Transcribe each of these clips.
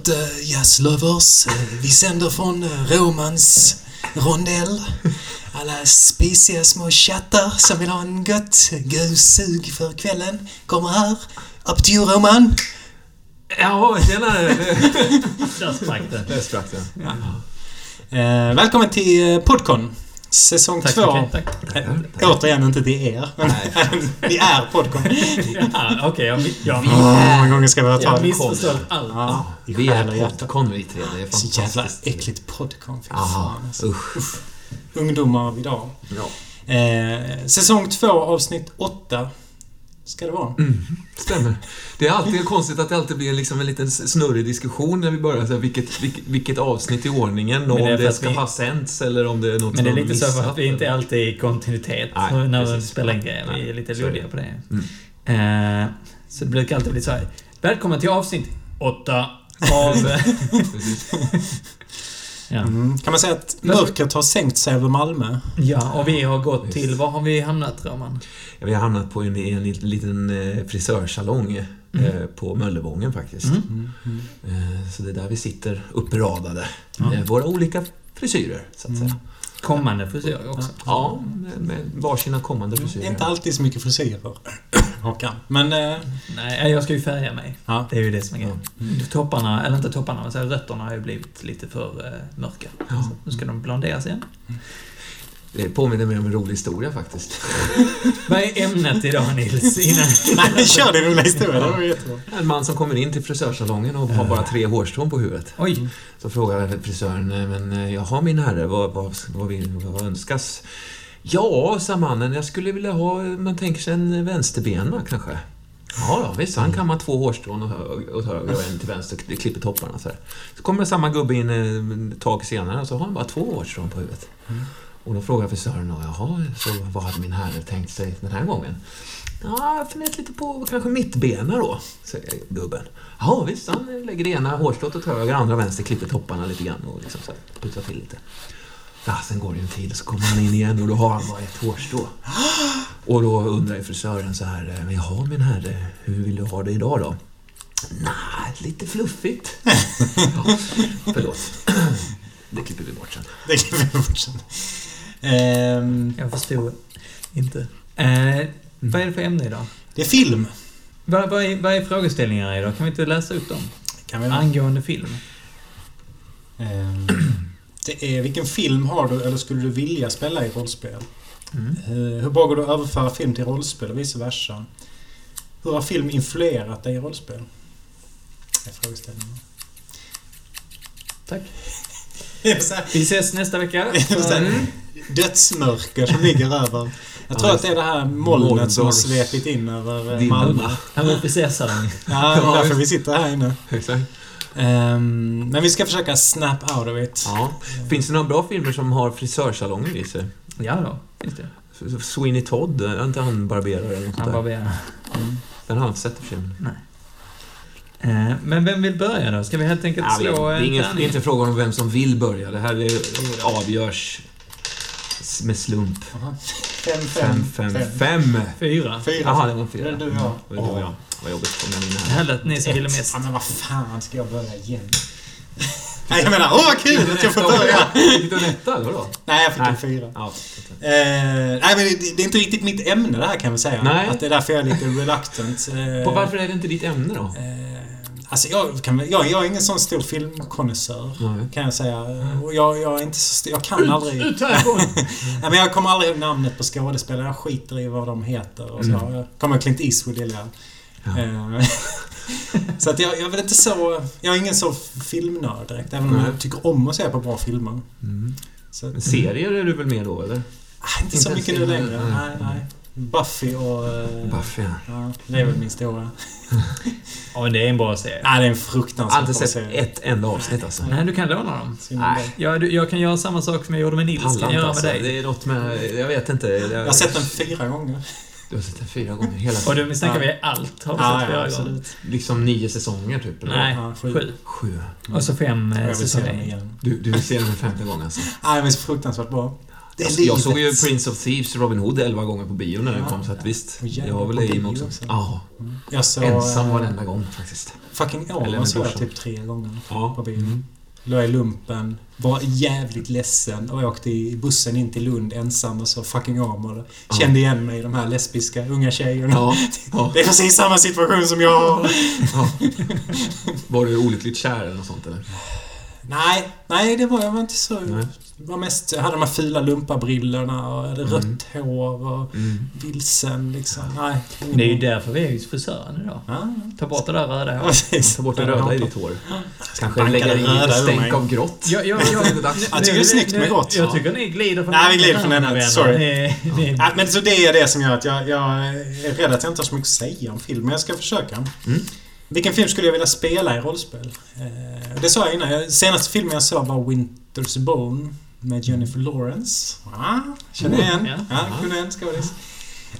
Ute, jazzlovers. Eh, Vi sänder från eh, Romans rondell. Alla spisiga små chattar som vill ha en gött gussug för kvällen kommer här. Up to you Roman. Ja, tjenare! Där sprack det. Där sprack. Eh, välkommen till eh, Podcon. Säsong Tack två. Tack. Eh, återigen inte till er, vi är Podcon. Ja, Okej, jag, jag, Hur många gånger ska vi ha jag allt. Ja, i Vi är. Podcon vi tre. Det är Så jävla fantastiskt. äckligt Podcon. Alltså. usch. Ungdomar av idag. Ja. Eh, säsong två, avsnitt åtta. Ska det vara. Mm, stämmer. Det är alltid konstigt att det alltid blir liksom en liten snurrig diskussion när vi börjar. Så här, vilket, vilket, vilket avsnitt i ordningen och om det ska vi- ha sänts eller om det är något Men det är lite så för att vi inte alltid är i kontinuitet Nej, när vi precis. spelar in grejer. Vi är lite luddiga på det. Mm. Eh, så det brukar alltid bli så här. Välkommen till avsnitt åtta av... Ja. Mm. Kan man säga att mörkret har sänkt sig över Malmö? ja, och vi har gått Visst. till... Var har vi hamnat, Roman? Ja, Vi har hamnat på en, en liten- eh, frisörsalong eh, på Möllevången faktiskt. Mm. Eh, Så det är där vi sitter uppradade. Våra olika frisyrer, så att säga. Kommande frisyrer också. Ja, med, med varsina kommande Det frisyrer. är inte alltid så mycket frisyrer, Håkan. Men... Eh, Nej, jag ska ju färga mig. ja. Det är ju det som är grejen. Topparna, eller inte topparna, men så här, rötterna har ju blivit lite för eh, mörka. Ja. Så nu ska de blonderas igen. Det påminner mig om en rolig historia faktiskt. Vad är ämnet idag, Nils? Innan... Nej, kör din roliga historia. Det var jättebra. En man som kommer in till frisörsalongen och har bara tre hårstrån på huvudet. Oj. Så frågar frisören, "Eh, men eh, jaha min herre, vad, vad, vad, vill, vad önskas? Ja, sa mannen, jag skulle vilja ha, man tänker sig en vänsterbena kanske. Ja, ja visst, han kammar två hårstrån åt höger, och en till vänster, klipper topparna så här. Så kommer samma gubbe in eh, ett tag senare och så har han bara två hårstrån på huvudet. Och då frågar frisören, jaha, så vad hade min herre tänkt sig den här gången? Ja, jag funderat lite på kanske mittbena då, säger gubben. Ja, visst, han lägger det ena hårstrået åt höger, andra vänster, klipper topparna lite grann och liksom så här, putsar till lite. Ja, sen går det en tid och så kommer han in igen och då har han bara ett hårstrå. Och då undrar ju frisören så här, jaha min herre, hur vill du ha det idag då? Nej, lite fluffigt. ja, förlåt. Det klipper vi bort sen. Det klipper vi bort sen. Jag förstod inte. Eh, vad är det för ämne idag? det är film. Vad, vad, är, vad är frågeställningarna idag? Kan vi inte läsa upp dem? Kan vi Angående film. Ehm, det är vilken film har du eller skulle du vilja spela i rollspel? Mm. Eh, hur bra går det att överföra film till rollspel och vice versa? Hur har film influerat dig i rollspel? Det är frågeställningen. Tack. Det är så här- Vi ses nästa vecka. här Dödsmörker som ligger över. Jag tror Ja, att det är det här molnet som har svepit in över eh, Dimma. Malmö. Han var uppe i Cesaren. Ja, det är därför vi sitter här inne. Exakt. Ehm, men vi ska försöka snap out of it. Ja. Finns det några bra filmer som har frisörsalonger i sig? Ja då, finns det. Sweeney Todd, är inte han barberare eller något Han där? ber. Den har jag inte sett i filmen. Eh, men vem vill börja då? Ska vi helt enkelt Ja, det, slå är en inget, det är inte frågan om vem som vill börja. Det här är, avgörs med slump. Aha. Fem, Fem, fem, fem. Fyra. Fyra. Jaha, det var fyra. Det är du och jag. Mm, det var du och jag. Vad jobbigt kom in Det här. lät ni som ville mest. Ja, men vad fan ska jag börja igen? Nej, jag menar, åh vad kul att jag får börja! Fick du en etta, eller vadå? Nej, jag fick en fyra. Ja, Eh, nej, men det, det är inte riktigt mitt ämne det här kan vi säga. Nej. Att det är därför jag är lite reluctant. Eh, Och varför är det inte ditt ämne då? Eh, alltså jag, kan, jag, jag är ingen sån stor filmkonnässör. Kan jag säga. Och jag, jag är inte så stor, Jag kan aldrig... Ut härifrån! Nej, men jag kommer aldrig ihåg namnet på skådespelare. Jag skiter i vad de heter. Och så. Mm. Jag kommer Clint Eastwood gillar jag. Ja. Eh, så att jag, jag är väl inte så... Jag är ingen så filmnörd direkt. Även om Nej. jag tycker om att se på bra filmer. Mm. Så, Men serier är du väl med då, eller? Ah, inte så mycket nu längre. nej. Nej, nej. Buffy och... eh, Buffy, ja. Ja, det är väl min stora... Ja, men det är en bra serie. Nej, det är en Jag har fruktansvärt inte bra sett serie. ett enda avsnitt alltså. Nej, du kan låna dem. Nej. Ja, du, jag kan göra samma sak som jag gjorde med Nils. Kan Pallar jag inte göra alltså. med dig. Det är något med... Jag vet inte. Jag, Jag har sett den fyra gånger. Du har sett den fyra gånger. Hela Och du, snackar Ja. vi allt? Har du Ja, sett ja, flera absolut. gånger? Liksom nio säsonger typ? Eller? Nej, Ja, sju. sju. Sju. Och så fem eh, Jag vill se den säsonger. igen. Du, du vill se den en femte gång alltså? Nej, den är så fruktansvärt bra. Det är Jag, såg ju Prince of Thieves, Robin Hood, elva gånger på bio när den Ja. kom, så att visst. Jag har väl i också. också. Ja, Jag såg... ensam eh, varenda gång faktiskt. Fucking med såg jag typ tre gånger Ja. på bio. Mm. Låg i lumpen, var jävligt ledsen och åkte i bussen in till Lund ensam och så fucking Åmål. Ja. Kände igen mig i de här lesbiska unga tjejerna. Ja, ja, Det är precis samma situation som jag har. ja. Var du olyckligt kär eller något sånt eller? Nej, nej det var jag var inte så... Nej. Det var mest, jag hade de här fula lumparbrillorna och hade Mm. rött hår och Mm. vilsen liksom. Nej. Det är ju därför vi är hos frisören idag. Ja, Ta bort det där röda håret. Ta bort det röda i ditt hår. Kanske lägga det i röda lite stänk av grått. Jag, jag, jag, Det är dags. Jag tycker det är snyggt med grått. Jag tycker ni glider från Nej, vi glider från ämnet. Sorry. Men så det är det som gör att jag, jag är rädd att jag inte har så mycket att säga om film, men jag ska försöka. Mm. Vilken film skulle jag vilja spela i rollspel? Eh, det sa jag innan. Senaste filmen jag såg var Winter's Bone med Jennifer Lawrence. Ah, känner ni igen? Ja. Ja, kunde en skådis.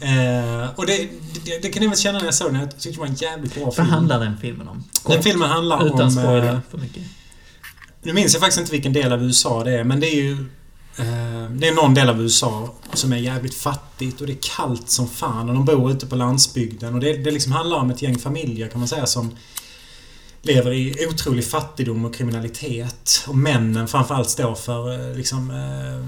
Eh, och det, det, det kan ni väl känna när jag såg den. Jag tyckte det var en jävligt bra vad film. handlar den filmen om? Den filmen handlar Utan om... eh, spoiler för mycket. Nu minns jag faktiskt inte vilken del av USA det är, men det är ju... Eh, det är någon del av USA som är jävligt fattigt och det är kallt som fan och de bor ute på landsbygden och det, det liksom handlar om ett gäng familjer kan man säga som lever i otrolig fattigdom och kriminalitet. Och männen framförallt står för eh, liksom... Eh,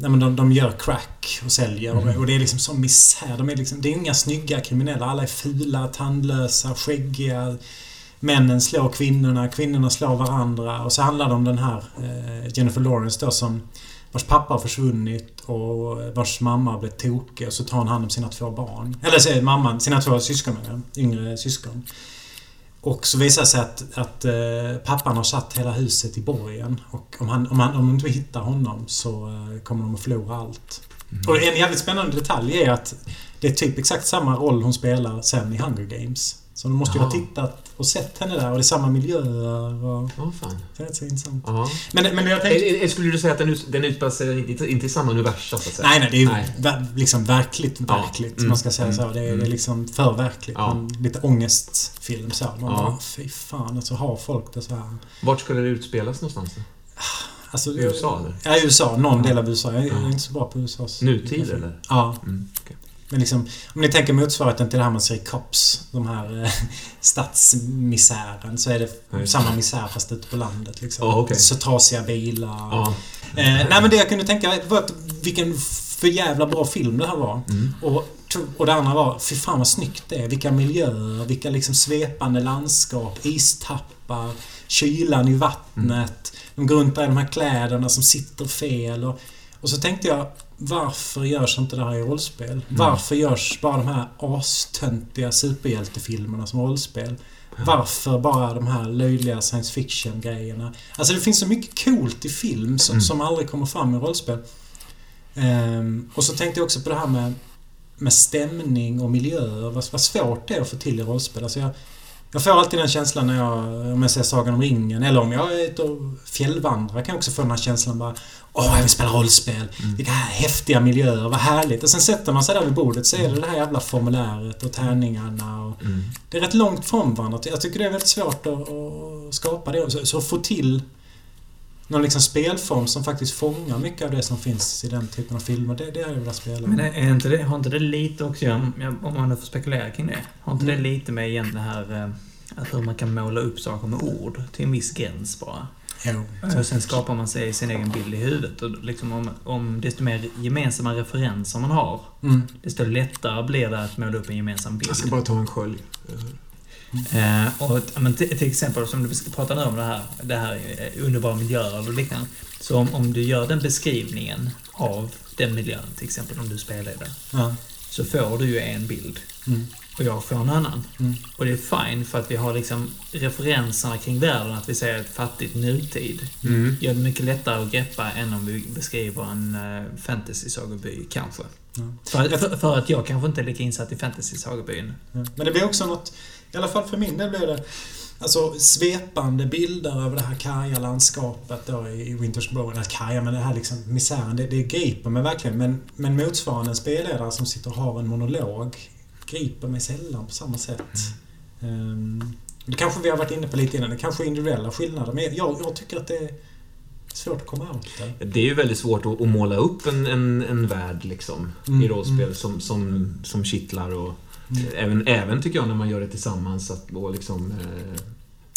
nej men de, de gör crack och säljer Mm. och det är liksom sån misär. De är liksom, det är inga snygga kriminella. Alla är fula, tandlösa, skäggiga. Männen slår kvinnorna, kvinnorna slår varandra. Och så handlar det om den här eh, Jennifer Lawrence då som vars pappa har försvunnit och vars mamma har blivit tokig och så tar hon hand om sina två barn. Eller är mamman, sina två syskon yngre syskon. Och så visar det sig att, att eh, pappan har satt hela huset i borgen. Och om, han, om, han, om de inte hittar honom så eh, kommer de att förlora allt. Och en jävligt spännande detalj är att det är typ exakt samma roll hon spelar sen i Hunger Games. Så de måste ju ha tittat och sett henne där och det är samma miljöer och... Ja, fan. Det är rätt så intressant. Ja. Men, men jag tänkte... Eh, eh, Skulle du säga att den, ut- den utspelar sig inte, inte i samma universum, så att säga? Nej, nej, det är ju Nej. ver- liksom verkligt, Ja. verkligt. Mm. Man ska säga så. Mm. Det är, det är Mm. liksom för verkligt. Ja. Men lite ångestfilm så. Man Ja. bara, fy fan, alltså har folk det så här. Vart skulle det utspelas någonstans? då? Alltså, USA, eller? Ja, USA. Någon Ja. del av USA. Jag är, Ja. inte så bra på USAs... Nutid, eller? Ja. Mm. okej. Men liksom, om ni tänker motsvarigheten till det här man ser i Cops, de här eh, stadsmisären, så är det just samma misär fast ute på landet. Liksom. Ja, okej. Så trasiga bilar. Ja. Eh, nej men det jag kunde tänka var att vilken för jävla bra film det här var. Mm. Och, och det andra var, fy fan vad snyggt det är. Vilka miljöer, vilka liksom svepande landskap, istappar, kylan i vattnet. De går runt där i de här kläderna som sitter fel. Och, och så tänkte jag, varför görs inte det här i rollspel? Varför görs bara de här astöntiga superhjältefilmerna som rollspel? Varför bara de här löjliga science fiction-grejerna? Alltså det finns så mycket coolt i film som, Mm. som aldrig kommer fram i rollspel. Ehm, och så tänkte jag också på det här med, med stämning och miljöer. Vad, vad svårt det är att få till i rollspel. Alltså jag, jag får alltid den känslan när jag, om jag ser Sagan om ringen eller om jag är ute och fjällvandrar kan jag också få den här känslan bara Åh, jag vill spela rollspel. Mm. Vilka häftiga miljöer, vad härligt. Och sen sätter man sig där vid bordet så är det det här jävla formuläret och tärningarna och Mm. det är rätt långt från varandra. Jag tycker det är väldigt svårt att, att skapa det. Så, så få till någon liksom spelform som faktiskt fångar mycket av det som finns i den typen av filmer. Det, det är jag velat spela. Men är inte det, har inte det lite också, om man nu får spekulera kring det, har inte det lite med igen det här eh, att hur man kan måla upp saker med ord till en viss gräns bara? Jo. Och sen skapar man sig sin egen bild i huvudet. Och liksom om, om desto mer gemensamma referenser man har, Mm. desto lättare blir det att måla upp en gemensam bild. Jag ska bara ta en skölj. Eh, och men till, till exempel, som du ska prata nu om det här, det här eh, underbara miljöer och liknande. Så om, om du gör den beskrivningen av den miljön, till exempel om du spelar den, Ja. så får du ju en bild. Mm. Och jag får en annan. Mm. Och det är fine för att vi har liksom referenserna kring världen, att vi säger ett fattigt nutid. Mm. Gör det mycket lättare att greppa än om vi beskriver en uh, fantasy-sagoby, kanske. Ja. För, för, för att jag kanske inte är lika insatt i fantasy-sagobyn. Ja. Men det blir också något, i alla fall för min del blir det Alltså svepande bilder över det här karga landskapet då i i Winter's Bone. Eller karga, men det här liksom misären. Det, det griper mig verkligen. Men, men motsvarande en spelledare som sitter och har en monolog griper mig sällan på samma sätt. Ehm, det kanske vi har varit inne på lite innan. Det kanske är individuella skillnader. Men jag, jag tycker att det Svårt att komma åt det. Det är ju väldigt svårt att, att måla upp en, en, en värld liksom, Mm, i rollspel mm. som, som, som kittlar och Mm. Även, även tycker jag när man gör det tillsammans att då liksom eh,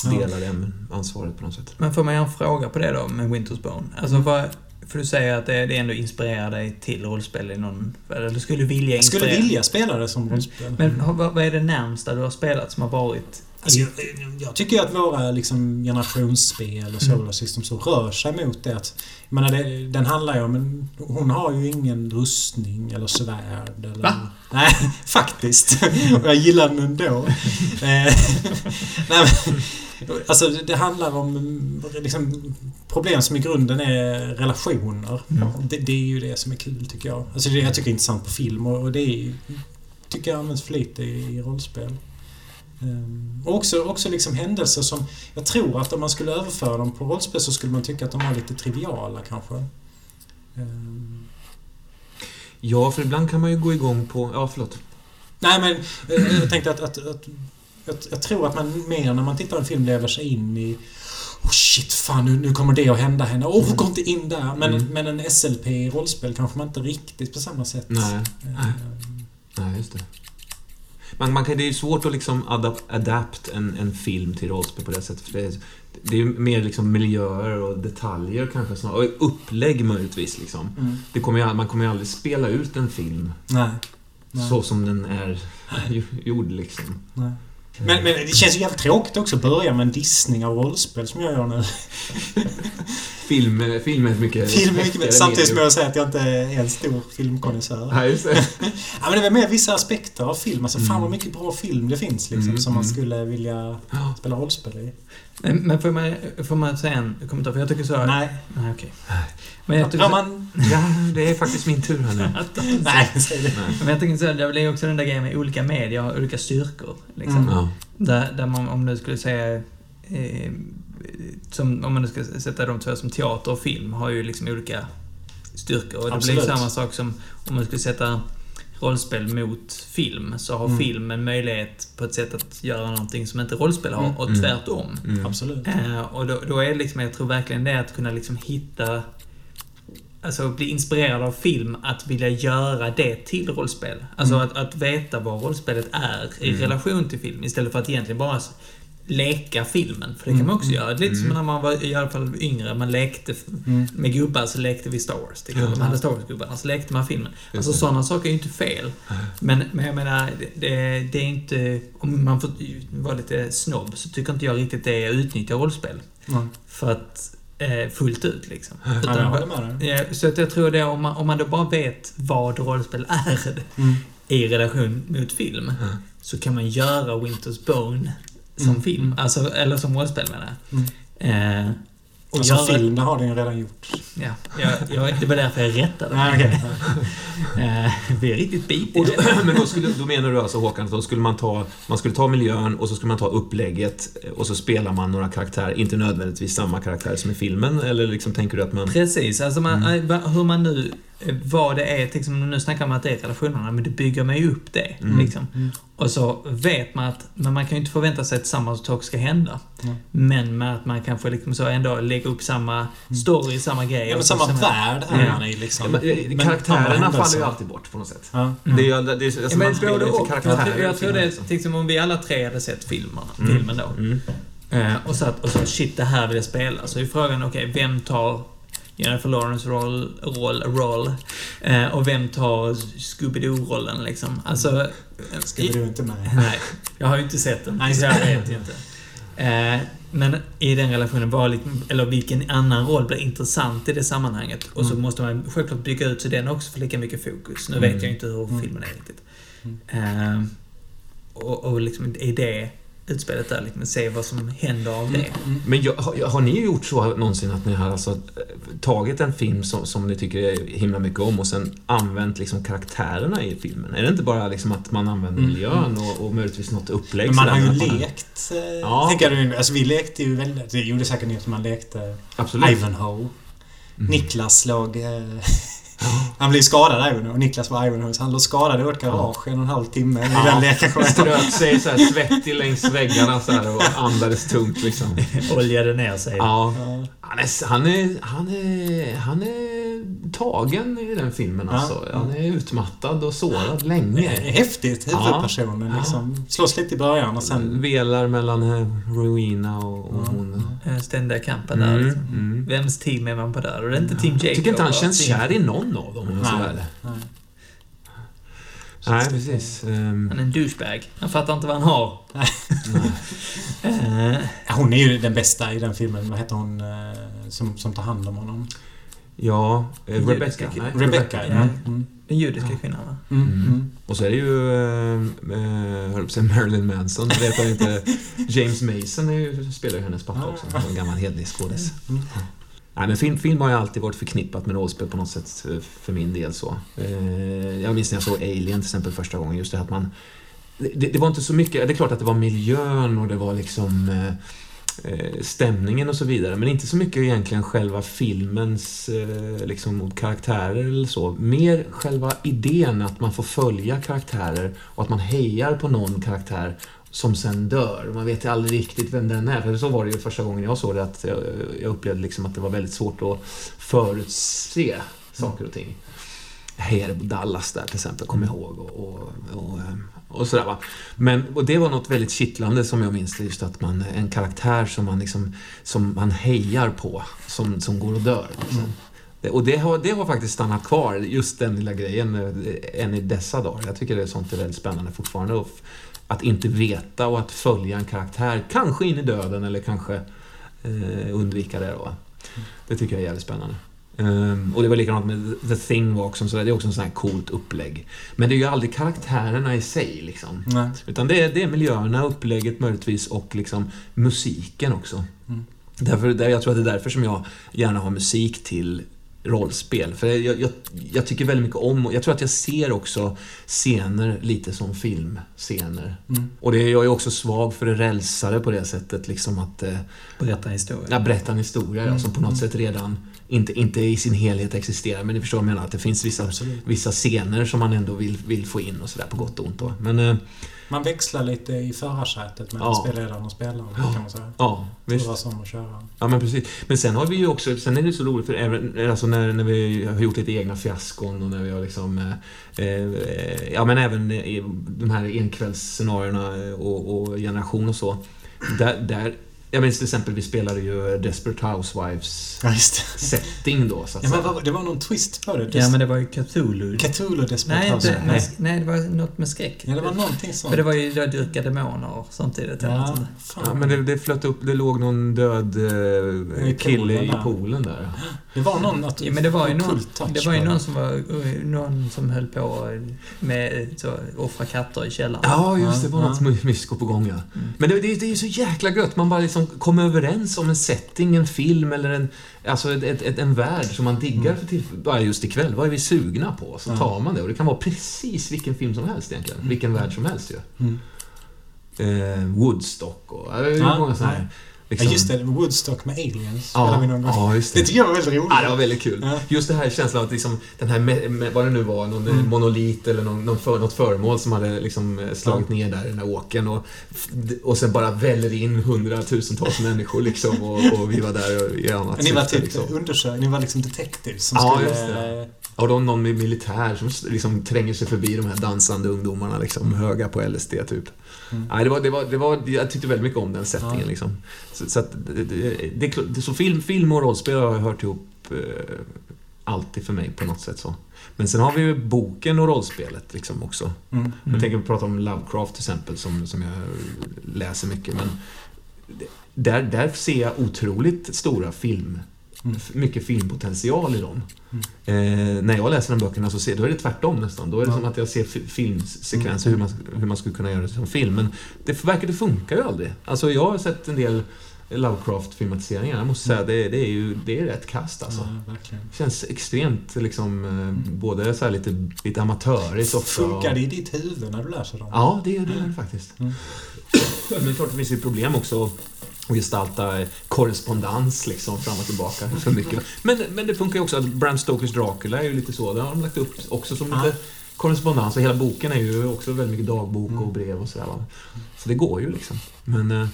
Ja. dela det ansvaret på något sätt. Men får man göra en fråga på det då med Winter's Bone? Alltså Mm. vad... För du säger att det, det ändå inspirerar dig till rollspel i någon... Eller du skulle vilja Jag skulle inspirera. vilja spela det som rollspel. Men vad, vad är det närmsta du har spelat som har varit... Alltså, jag, jag tycker att våra liksom, generationsspel och Solar System så rör sig mot det. Att, jag menar, det den handlar ju om... En, hon har ju ingen rustning eller svärd. Eller, Va? Nej, faktiskt. Och jag gillar den ändå. Eh, Nej, men, alltså, det handlar om liksom, problem som i grunden är relationer. Mm. Det, det är ju det som är kul, tycker jag. Alltså, det jag tycker är intressant på film och, och det är, tycker jag används för lite i, i rollspel. Ehm, och också, också liksom händelser som... Jag tror att om man skulle överföra dem på rollspel så skulle man tycka att de var lite triviala kanske. Ehm, Ja, för ibland kan man ju gå igång på... Ja, förlåt. nej men eh, jag tänkte att, att, att. Jag tror att man mer när man tittar på en film lever sig in i... Oh shit, fan nu, nu kommer det att hända henne. Åh, oh, gå inte in där. Men, Mm. men en SLP i rollspel kanske man inte riktigt på samma sätt... Nej, Ehm, nej just det. Man, man kan, det är ju svårt att liksom adapt, adapt en, en film till rollspel på det sättet. För det, är, det är mer liksom miljöer och detaljer kanske snarare. Och upplägg möjligtvis liksom. mm. Det kommer ju, man kommer ju aldrig spela ut en film Nej. Nej. så som den är gjord liksom. Nej. Men, men det känns ju jävligt tråkigt också att börja med en dissning av rollspel som jag gör nu. Film, film är mycket Film är mycket, samtidigt som jag säger att jag inte är en stor filmkonnässör. Ja, just det. Ja, men det är väl mer vissa aspekter av film. Alltså, fan Mm. vad mycket bra film det finns liksom, Mm, som man mm. skulle vilja Ja. spela rollspel i. Men, får, man, får man säga en kommentar? För jag tycker så... Nej. Nej, okej. Men jag tycker Ja, man... ja, det är faktiskt min tur här nu. Nej, säg det. Men jag tänker så det blir också den där grejen med olika medier har olika styrkor. Liksom. Mm. Ja. Där, där man, om du skulle säga... Eh, som, om man nu ska sätta de två som teater och film, har ju liksom olika styrkor. Och det Absolut. blir samma sak som om man skulle sätta rollspel mot film, så har Mm. film en möjlighet på ett sätt att göra någonting som inte rollspel har, Mm. och Mm. tvärtom. Mm. Absolut. Eh, och då, då är det liksom, jag tror verkligen det att kunna liksom hitta Alltså bli inspirerad av film, att vilja göra det till rollspel. Alltså Mm. att, att veta vad rollspelet är i Mm. relation till film, istället för att egentligen bara leka filmen. För det kan Mm. man också göra. Lite som Mm. när man var i alla fall yngre, man lekte Mm. med gubbar så lekte vi Star Wars. Ja. Man hade Star Wars-gubbarna, så lekte man filmen. Alltså sådana saker är ju inte fel. Men, men jag menar, det, det, är inte... Om man får vara lite snobb så tycker inte jag riktigt det är att utnyttja rollspel. För att... Eh, fullt ut liksom. Med dig. Ja, så att jag tror det, om man, om man då bara vet vad rollspel är Mm. i relation mot film, Mm. så kan man göra Winter's Bone som Mm. film. Alltså, eller som rollspel menar jag. Mm. Eh, och som göra, film, det har den ju redan gjort. Ja, jag, jag, det var därför jag rättade. Nej, okej. Eh, vi är riktigt bitiga. Då, men då, skulle, då menar du alltså Håkan att då skulle man ta, man skulle ta miljön och så skulle man ta upplägget eh, och så spelar man några karaktärer, inte nödvändigtvis samma karaktärer som i filmen eller liksom tänker du att man... Precis, alltså man, Mm. hur man nu, vad det är, exempel nu snackar man att det är relationerna, men det bygger man ju upp det. Mm. Liksom. Mm. Och så vet man att, men man kan ju inte förvänta sig att samma sak ska hända. Mm. Men med att man kanske liksom så ändå lägger upp samma story, samma grej. Ja, men samma värld är man i liksom. Ja, men, eh, karaktärerna faller ju alltid bort på något sätt. Ja. Mm. Det är det är, alltså Ja, men man spelar och. Jag, karaktärer. tror- jag tror det, liksom. till exempel om vi alla tre hade sett filmerna, Mm. filmen då. Mm. Eh, och satt och sa shit, det här vill jag spela. Så är frågan, okej, vem tar Jennifer Lawrence roll, roll, roll eh, och vem tar Scooby-Doo-rollen liksom? Alltså... eh, du inte med? Nej, jag har ju inte sett den. Nej, så jag vet inte. Eh, men i den relationen, var liksom, eller vilken annan roll blir intressant i det sammanhanget? Och så Mm. måste man självklart bygga ut så den också får lika mycket fokus. Nu Mm. vet jag inte hur Mm. filmen är riktigt. Mm. Eh, och, och liksom i det utspelet där, liksom, se vad som händer av det. Mm. Men jag, har, har ni gjort så någonsin att ni har alltså eh, tagit en film som, som ni tycker är himla mycket om och sen använt liksom karaktärerna i filmen? Är det inte bara liksom att man använder Mm. miljön och, och möjligtvis något upplägg? Men man har ju man- lekt. Eh, Ja. tänker du, alltså vi lekte ju väldigt... Det gjorde säkert ni att man lekte Absolut. Ivanhoe. Mm. Niklas låg... Han blev skadad Ivanhoe. och Niklas var Ivanhoe. Han låg skadad i vårt garage en och en halv timme i den leken. Strök sig så här svettig längs väggarna så här och andades tungt liksom. Oljade ner sig. Ja. Ja. Han är, han är, han är, han är tagen i den filmen alltså. Ja. Han är utmattad och sårad länge. häftigt, huvudpersonen. Liksom. Slåss lite i början och sen... Velar mellan eh, Rowena och, och hon. Eh, Ständiga kampen där Mm, liksom. mm. Vems team är man på där? Och det är inte Team Jacob. Jag tycker inte han känns Team- kär i någon av dem Nej. Nej. Nej, precis. Ehm, Han är en douchebag. Han fattar inte vad han har. Eh, Ja, Hon är ju den bästa i den filmen. Vad heter hon som, som tar hand om honom? Ja, eh. Rebecca. Nej, Rebecca. ja. Mm. Mm. den judiska kvinnan va? Mm. Mm. Mm. Och så är det ju, eh, eh, höll på säga Marilyn Manson, jag vet jag inte. James Mason är ju, spelar ju hennes pappa också, en gammal hedlig skådis. Mm. Nej, men film, film har ju alltid varit förknippat med rollspel på något sätt eh, för min del så. Eh, Jag minns när jag såg Alien till exempel första gången, just det att man... Det, det var inte så mycket, det är klart att det var miljön och det var liksom eh, Eh, stämningen och så vidare, men inte så mycket egentligen själva filmens eh, liksom, karaktärer eller så. Mer själva idén att man får följa karaktärer och att man hejar på någon karaktär som sen dör. Man vet ju aldrig riktigt vem den är. För så var det ju första gången jag såg det, att jag, upplevde liksom att det var väldigt svårt att förutse saker och ting. Jag hejade på Dallas där till exempel, kommer jag ihåg. Och, och, och, eh, och sådär va. Men, och det var något väldigt kittlande som jag minns det, just att man, en karaktär som man liksom, som man hejar på, som, som går och dör. Liksom. Det- Och det har, det har faktiskt stannat kvar, just den lilla grejen, eh, än i dessa dagar. Jag tycker det är sånt är väldigt spännande fortfarande. Och Att inte veta och att följa en karaktär, kanske in i döden eller kanske eh, undvika det då. Det tycker jag är jävligt spännande. Ehm, och det var likadant med The Thing var också, så där, det är också en sån här coolt upplägg. Men det är ju aldrig karaktärerna i sig liksom. Nej. Utan det är, det är miljöerna, upplägget möjligtvis och liksom musiken också. Mm. Därför, där, jag tror att det är därför som jag gärna har musik till rollspel. För jag, jag, jag tycker väldigt mycket om, och jag tror att jag ser också scener lite som filmscener. Mm. Och det, jag är också svag för det rälsade på det sättet, liksom att eh, Berätta en historia. ja, berätta en historia ja, Mm. som på något sätt redan, inte, inte i sin helhet existerar, men ni förstår vad jag menar, att det finns vissa, Absolut. vissa scener som man ändå vill, vill få in och sådär på gott och ont då. Men eh, Man växlar lite i förarsätet mellan Ja. spelledaren och spelaren, Ja. kan man säga. ja, visst. Turas om att köra. Ja men precis. Men sen har vi ju också, sen är det så roligt för även, alltså när, när vi har gjort lite egna fiaskon och när vi har liksom eh, eh, Ja men även i de här enkvällsscenarierna och, och generation och så. Där, där jag minns till exempel, vi spelade ju Desperate Housewives Ja, just det. setting då så att Ja, men vad- det var någon twist på det. Ja, men det var ju Cthulhu. Cthulhu Desperate Nej, House. inte, nej. nej, det var något med skräck. Ja, det var någonting sånt. För det var ju då dyrka demoner samtidigt. Ja, sånt. fan. Ja, men det, det flöt upp, det låg någon död eh, I kille i poolen där. Det var någon... Att, Ja, men det var ju någon, det var ju någon som var någon som höll på med så, offra katter i källaren. Ja, just det. Var Ja, något mysko på gång, ja. Men det, det, det är ju så jäkla gött. Man bara liksom kommer överens om en setting, en film eller en, alltså ett, ett, ett, en värld som man diggar för till, bara just ikväll. Vad är vi sugna på? Så Ja. tar man det. Och det kan vara precis vilken film som helst egentligen. Vilken värld som helst ju. Mm. Eh, Woodstock och... Ja, det är Ja, många sådana ja. Här... Ja, Liksom, just det. Woodstock med aliens spelade Ja, vi någon gång. ja, just Det det. tycker jag var väldigt roligt. Ja, det var väldigt kul. Ja. Just det här känslan att liksom, den här, vad det nu var, någon Mm. monolit eller någon, någon för, något föremål som hade liksom eh, slagit ner där i den här åken och, och sen bara väller in hundratusentals människor liksom och, och vi var där och i annat ni var typ liksom. undersökare, ni var liksom detectives som Ja, skulle... just det. Och då någon militär som liksom tränger sig förbi de här dansande ungdomarna liksom, höga på LSD typ. Mm. Nej, det var, det var, det var, jag tyckte väldigt mycket om den settingen Ja. liksom. Så, så, att, det, det, så film, film och rollspel har jag hört ihop eh, alltid för mig på något sätt så. Men sen har vi ju boken och rollspelet liksom också. Mm. Jag tänker prata om Lovecraft till exempel som, som jag läser mycket men där, där ser jag otroligt stora film Mm. Mycket filmpotential i dem. Mm. Eh, när jag läser de böckerna så ser, då är det tvärtom nästan. Då är det Ja. som att jag ser fi- filmsekvenser, hur, man, hur man skulle kunna göra det som film. Men det verkar det funkar ju aldrig. Alltså jag har sett en del Lovecraft-filmatiseringar. Jag måste säga, det, det är ju det är rätt kast alltså. Ja, verkligen. Känns extremt liksom, eh, både så lite, lite amatörigt också. Funkar det i ditt huvud när du läser dem? Ja, det, det gör det faktiskt. Mm. Men det klart det finns ju problem också och gestalta eh, korrespondens liksom fram och tillbaka så mycket. Men, men det funkar ju också, att Bram Stokers Dracula är ju lite så, det har de lagt upp också som Ja. lite korrespondens och hela boken är ju också väldigt mycket dagbok Mm. och brev och sådär. Så det går ju liksom. Men... Eh,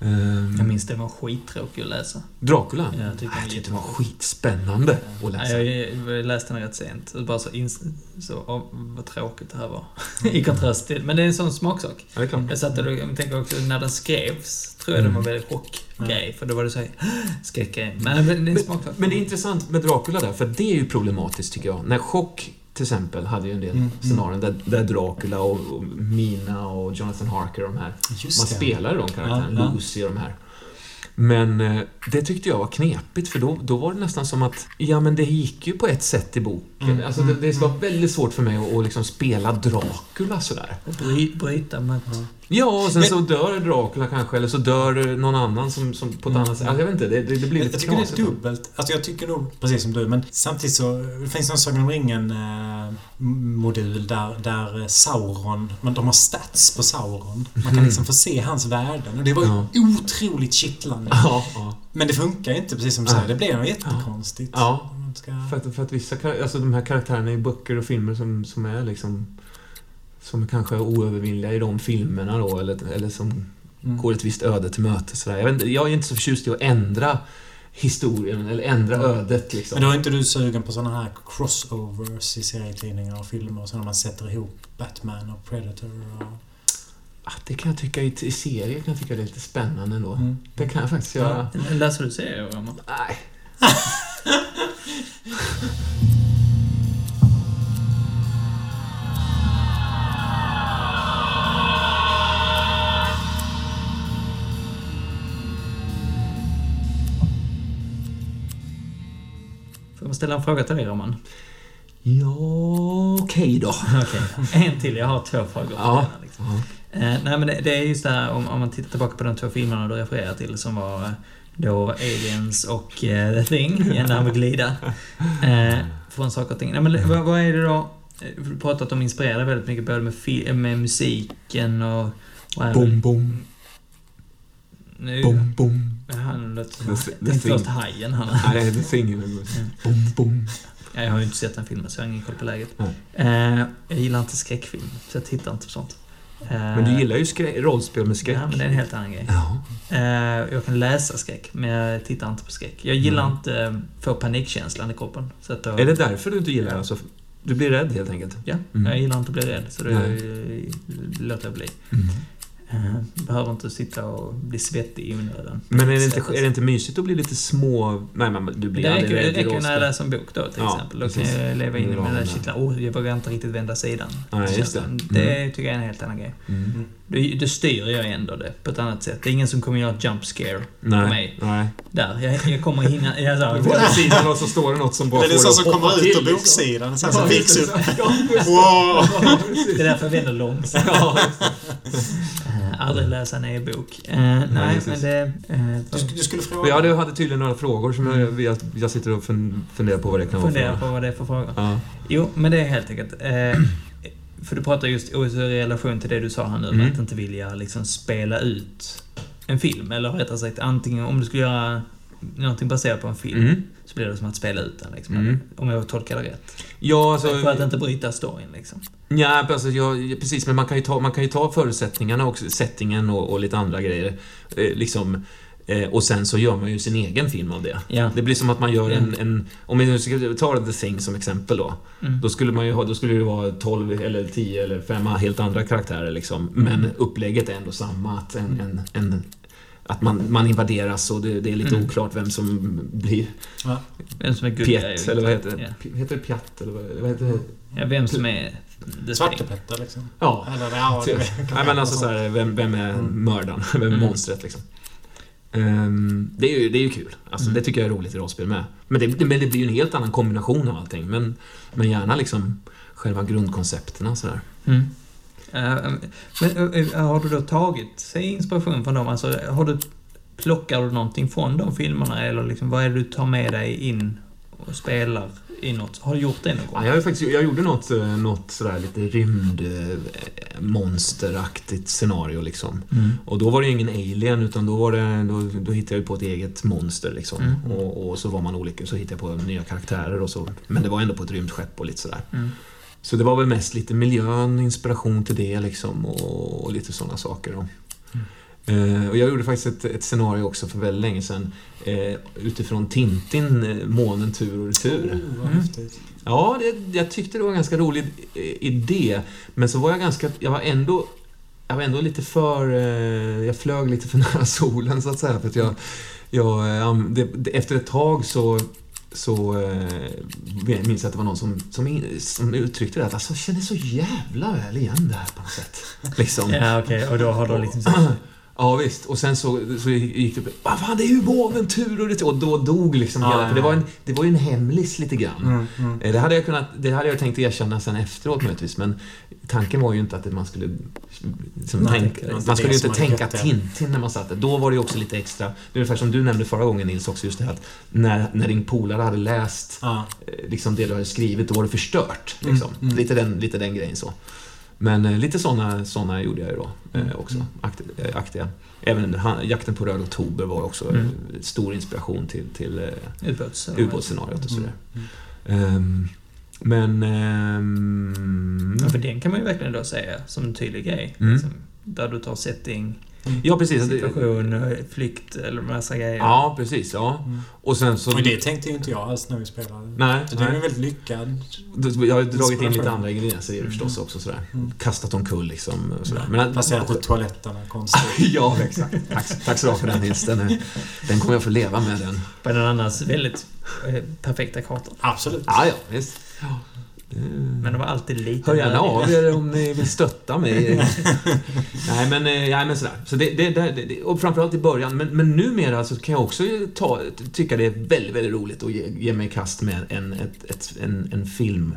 ehm, Jag minns det var skittråkigt att läsa. Dracula? Ja, jag tyckte jag tyckte det var skitspännande att läsa. Jag, läste den rätt sent. Bara så, ins- så oh, vad tråkigt det här var. I kontrast till... Men det är en sån smaksak. Ja, det är klart. Jag satt och tänker också när den skrevs, tror jag Mm. det var väldigt chockgrej. För då var det såhär, skräckgrej. Men men det är en smaksak. Men det är intressant med Dracula där, för det är ju problematiskt tycker jag. När Chock till exempel hade ju en del Mm, mm. scenarion där, där Dracula och, och Mina och Jonathan Harker och de här, Just man det. spelar de karaktärerna, Ja, ja. Lucy och de här. Men eh, det tyckte jag var knepigt för då, då var det nästan som att, ja men det gick ju på ett sätt i boken. Mm, alltså det, det mm, var väldigt svårt för mig att, att liksom spela Dracula sådär. Och bry, bryta med... Ja, och sen Men- så dör Dracula kanske, eller så dör någon annan som, som på ett Mm, annat sätt. Alltså, jag vet inte, det, det, det blir Jag lite tycker det är dubbelt. Alltså jag tycker nog precis som du, men samtidigt så det finns en Sagan om ringen-modul där, där Sauron, men de har stats på Sauron. Man kan liksom få se hans värden och det var ju Ja. otroligt kittlande. Ja, ja. Men det funkar ju inte precis som du säger. Det blir nog jättekonstigt. Ja. Ska... För att, för att vissa alltså de här karaktärerna i böcker och filmer som, som är liksom som kanske är oövervinnliga i de filmerna då, eller, eller som Mm. går ett visst öde till mötes. sådär. Jag, vet jag är inte så förtjust i att ändra historien, eller ändra Mm. ödet liksom. Men då är inte du sugen på såna här crossovers i serietidningar och filmer och så när man sätter ihop Batman och Predator och... Ah, det kan jag tycka, i, i serier kan jag tycka det är lite spännande ändå. Mm. Det kan jag faktiskt göra. Läser du serier, Roman? Nej. ställa en fråga till dig, Roman? Ja, okej då. Okej, en till. Jag har två frågor. Ja. Liksom. Eh, nej, men det, det är just det här om, om man tittar tillbaka på de två filmerna du refererar till som var eh, då Aliens och eh, The Thing, igen där med glida. Eh, från saker och ting. Nej, men det- vad, vad är det då? eh, Du har pratat om inspirerade väldigt mycket både med, med musiken och... och Bom, bom, Nu, bom, bom. Han låter som... The- Jag the tänkte Thing. först Hajen. Han. Nej, det är ingen. Bom, bom. Ja, Jag har ju inte sett den filmen så jag har ingen koll på läget. Eh, jag gillar inte skräckfilm, så jag tittar inte på sånt. Eh, Men du gillar ju skrä- rollspel med skräck. Ja, men det är en helt annan grej. Ja. Eh, jag kan läsa skräck, men jag tittar inte på skräck. Jag gillar Mm. inte få panikkänslan i kroppen. Så att då, Är det därför du inte gillar det? Alltså, du blir rädd helt enkelt? Ja, Mm. jag gillar inte att bli rädd, så eh, låter jag bli. Eh, behöver inte sitta och bli svettig i onödan. Men är det, inte, är det inte mysigt att bli lite små... Nej, men du blir Det räcker, det räcker när jag läser en bok då till Ja, exempel. Då kan jag leva in i ja. kittlan. Oh, jag vågar inte riktigt vända sidan. Nej, det. känslan. Mm. Det tycker jag är en helt annan grej. Mm. Då, då styr jag ändå det på ett annat sätt. Det är ingen som kommer göra ett jump scare Nej. mig. Nej. där. Jag, jag kommer hinna... Jag sa, På sidan och så står det något som bara Det är får så som kommer ut ur liksom. boksidan. Sen så just upp. Wow! Det är därför jag vänder långsamt. Ja. Eh, aldrig läsa en e-bok. Eh, nej, precis. men det... Eh, Du, sk- du skulle fråga... Ja, du hade tydligen några frågor som jag, jag, jag sitter och fun- funderar på vad det kan vara för på vad det är för fråga. Ja. Jo, men det är helt enkelt... Eh, för du pratar just i relation till det du sa här nu, Mm. med att inte vilja liksom spela ut en film. Eller rättare sagt, antingen om du skulle göra någonting baserat på en film, Mm. så blir det som att spela ut den. Liksom, Mm. Om jag tolkar det rätt. Ja, alltså... för att inte bryta storyn liksom. Ja, alltså, jag, precis, men man kan, ju ta, man kan ju ta förutsättningarna och settingen och, och lite andra grejer. Eh, liksom, och sen så gör man ju sin egen film av det. Ja. Det blir som att man gör en, Mm. en... Om vi nu ska ta The Thing som exempel då. Mm. Då skulle man ju ha, då skulle det vara 12 eller 10 eller 5 helt andra karaktärer liksom. Men Mm. upplägget är ändå samma. Att, en, en, en, att man, man invaderas och det, det är lite Mm. oklart vem som blir Vem som är good Piet, eller vad heter det? Ja. P- Heter det Piat, eller vad, vad heter det? Ja, vem som är... the Svartepetter liksom. Ja, Eller ja, det Nej men alltså så här, vem, vem är Mm. mördaren? Vem är Mm. monstret liksom? Ehm, det, är ju, det är ju kul. Alltså, Mm. Det tycker jag är roligt i rollspel med. Men det, men det blir ju en helt annan kombination av allting. Men, men gärna liksom själva grundkoncepterna sådär. Mm. Eh, men eh, har du då tagit sig inspiration från dem? Alltså, har du, plockar du någonting från de filmerna? Eller liksom, vad är det du tar med dig in och spelar i något. Har du gjort det någon gång? Ja, jag, har faktiskt, jag gjorde något, eh, något sådär lite rymdmonsteraktigt scenario liksom. Mm. Och då var det ju ingen alien utan då, var det, då, då hittade jag på ett eget monster liksom. Mm. Och, och så var man olika, så hittade jag på nya karaktärer och så. Men det var ändå på ett rymdskepp och lite sådär. Mm. Så det var väl mest lite miljön, inspiration till det liksom och, och lite sådana saker då. Eh, och jag gjorde faktiskt ett, ett scenario också för väldigt länge sedan eh, utifrån Tintin, eh, Månen tur och retur. Oh, Mm. häftigt. Ja, det, jag tyckte det var en ganska rolig eh, idé. Men så var jag ganska... Jag var ändå... Jag var ändå lite för... Eh, jag flög lite för nära solen, så att säga. För att jag... jag det, det, efter ett tag så... Så jag minns jag att det var någon som, som, som uttryckte det att alltså, jag känner så jävla väl igen det här på något sätt. Liksom. Ja, okej. Och då har du liksom... Ja, visst. Och sen så, så gick det... Vad fan, det är ju månen tur och. Och då dog liksom Ja, hela... För det var, en, det var ju en hemlis lite grann. Mm, mm. Eh, Det hade jag, kunnat, det hade jag tänkt erkänna sen efteråt möjligtvis, men tanken var ju inte att man skulle... Som Nej, tänk, inte man skulle ju inte tänka. Tintin när man satt där. Då var det ju också lite extra. Det är ungefär som du nämnde förra gången Nils också, just det här att när, när din polare hade läst Ja. eh, liksom det du hade skrivit, då var det förstört. Mm, Liksom. mm. Lite, den, lite den grejen så. Men eh, lite såna, såna gjorde jag ju då eh, Mm, också, akt, eh, aktiga. Även han, Jakten på röd oktober var också Mm. eh, stor inspiration till, till Ubåts... ubåtsscenariot och sådär. Mm. Ehm, men... ehm, Ja, för den kan man ju verkligen då säga som en tydlig grej. Mm. Liksom, där du tar setting, ja, precis. Situation, eh, flykt eller massa grejer. Ja, precis. Ja. Mm. Och sen så... Och det tänkte ju inte jag alls när vi spelade. Nej, Så det är väldigt lyckad. Jag har dragit in lite andra ingredienser i det förstås Mm. också. Sådär. Mm. Kastat omkull liksom. Sådär. Men, Placerat på toaletterna konstigt. ja, exakt. Tack, tack så ha för den Nils. Den, är- den kommer jag få leva med den. På den annars väldigt eh, perfekta kartan. Absolut. Ja, ja, visst. Ja. Det- Men de var alltid lite... Hör gärna av er om ni vill stötta mig. nej, men, eh, nej, men sådär. Så det, det, det, det, och framförallt i början. Men, men numera så kan jag också ta, tycka det är väldigt, väldigt roligt att ge, ge mig i kast med en, ett, ett, en, en film.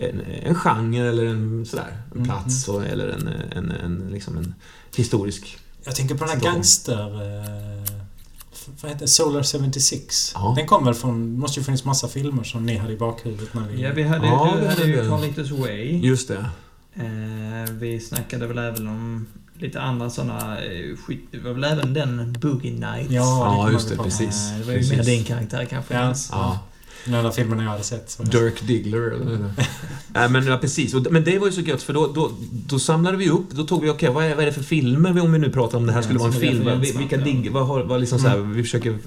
En, en genre eller en, sådär, en Mm, plats och, eller en, en, en, liksom en historisk... Jag tänker på den här gangster... Eh, vad heter? Solar 76. Ja. Den kom väl från... måste ju funnits massa filmer som ni hade i bakhuvudet när vi... Ja, vi hade, Ja, du det hade hade ju vi. Carlitos Way. Just det. Eh, vi snackade väl även om lite andra sådana eh, skit. Det var väl även den Boogie Nights. Ja, Ja, just vi det, precis. Eh, det var ju Precis. mer din karaktär kanske. Ja. Ja. Den enda filmen jag hade sett. Så Dirk Diggler eller Nej men ja, precis. Men det var ju så gött för då, då, då samlade vi upp, då tog vi, okej vad, är, vad är det för filmer om vi nu pratar om det här Ja, skulle vara en film? Vad-. Vilka digg, vad har, vad liksom så här, vi försöker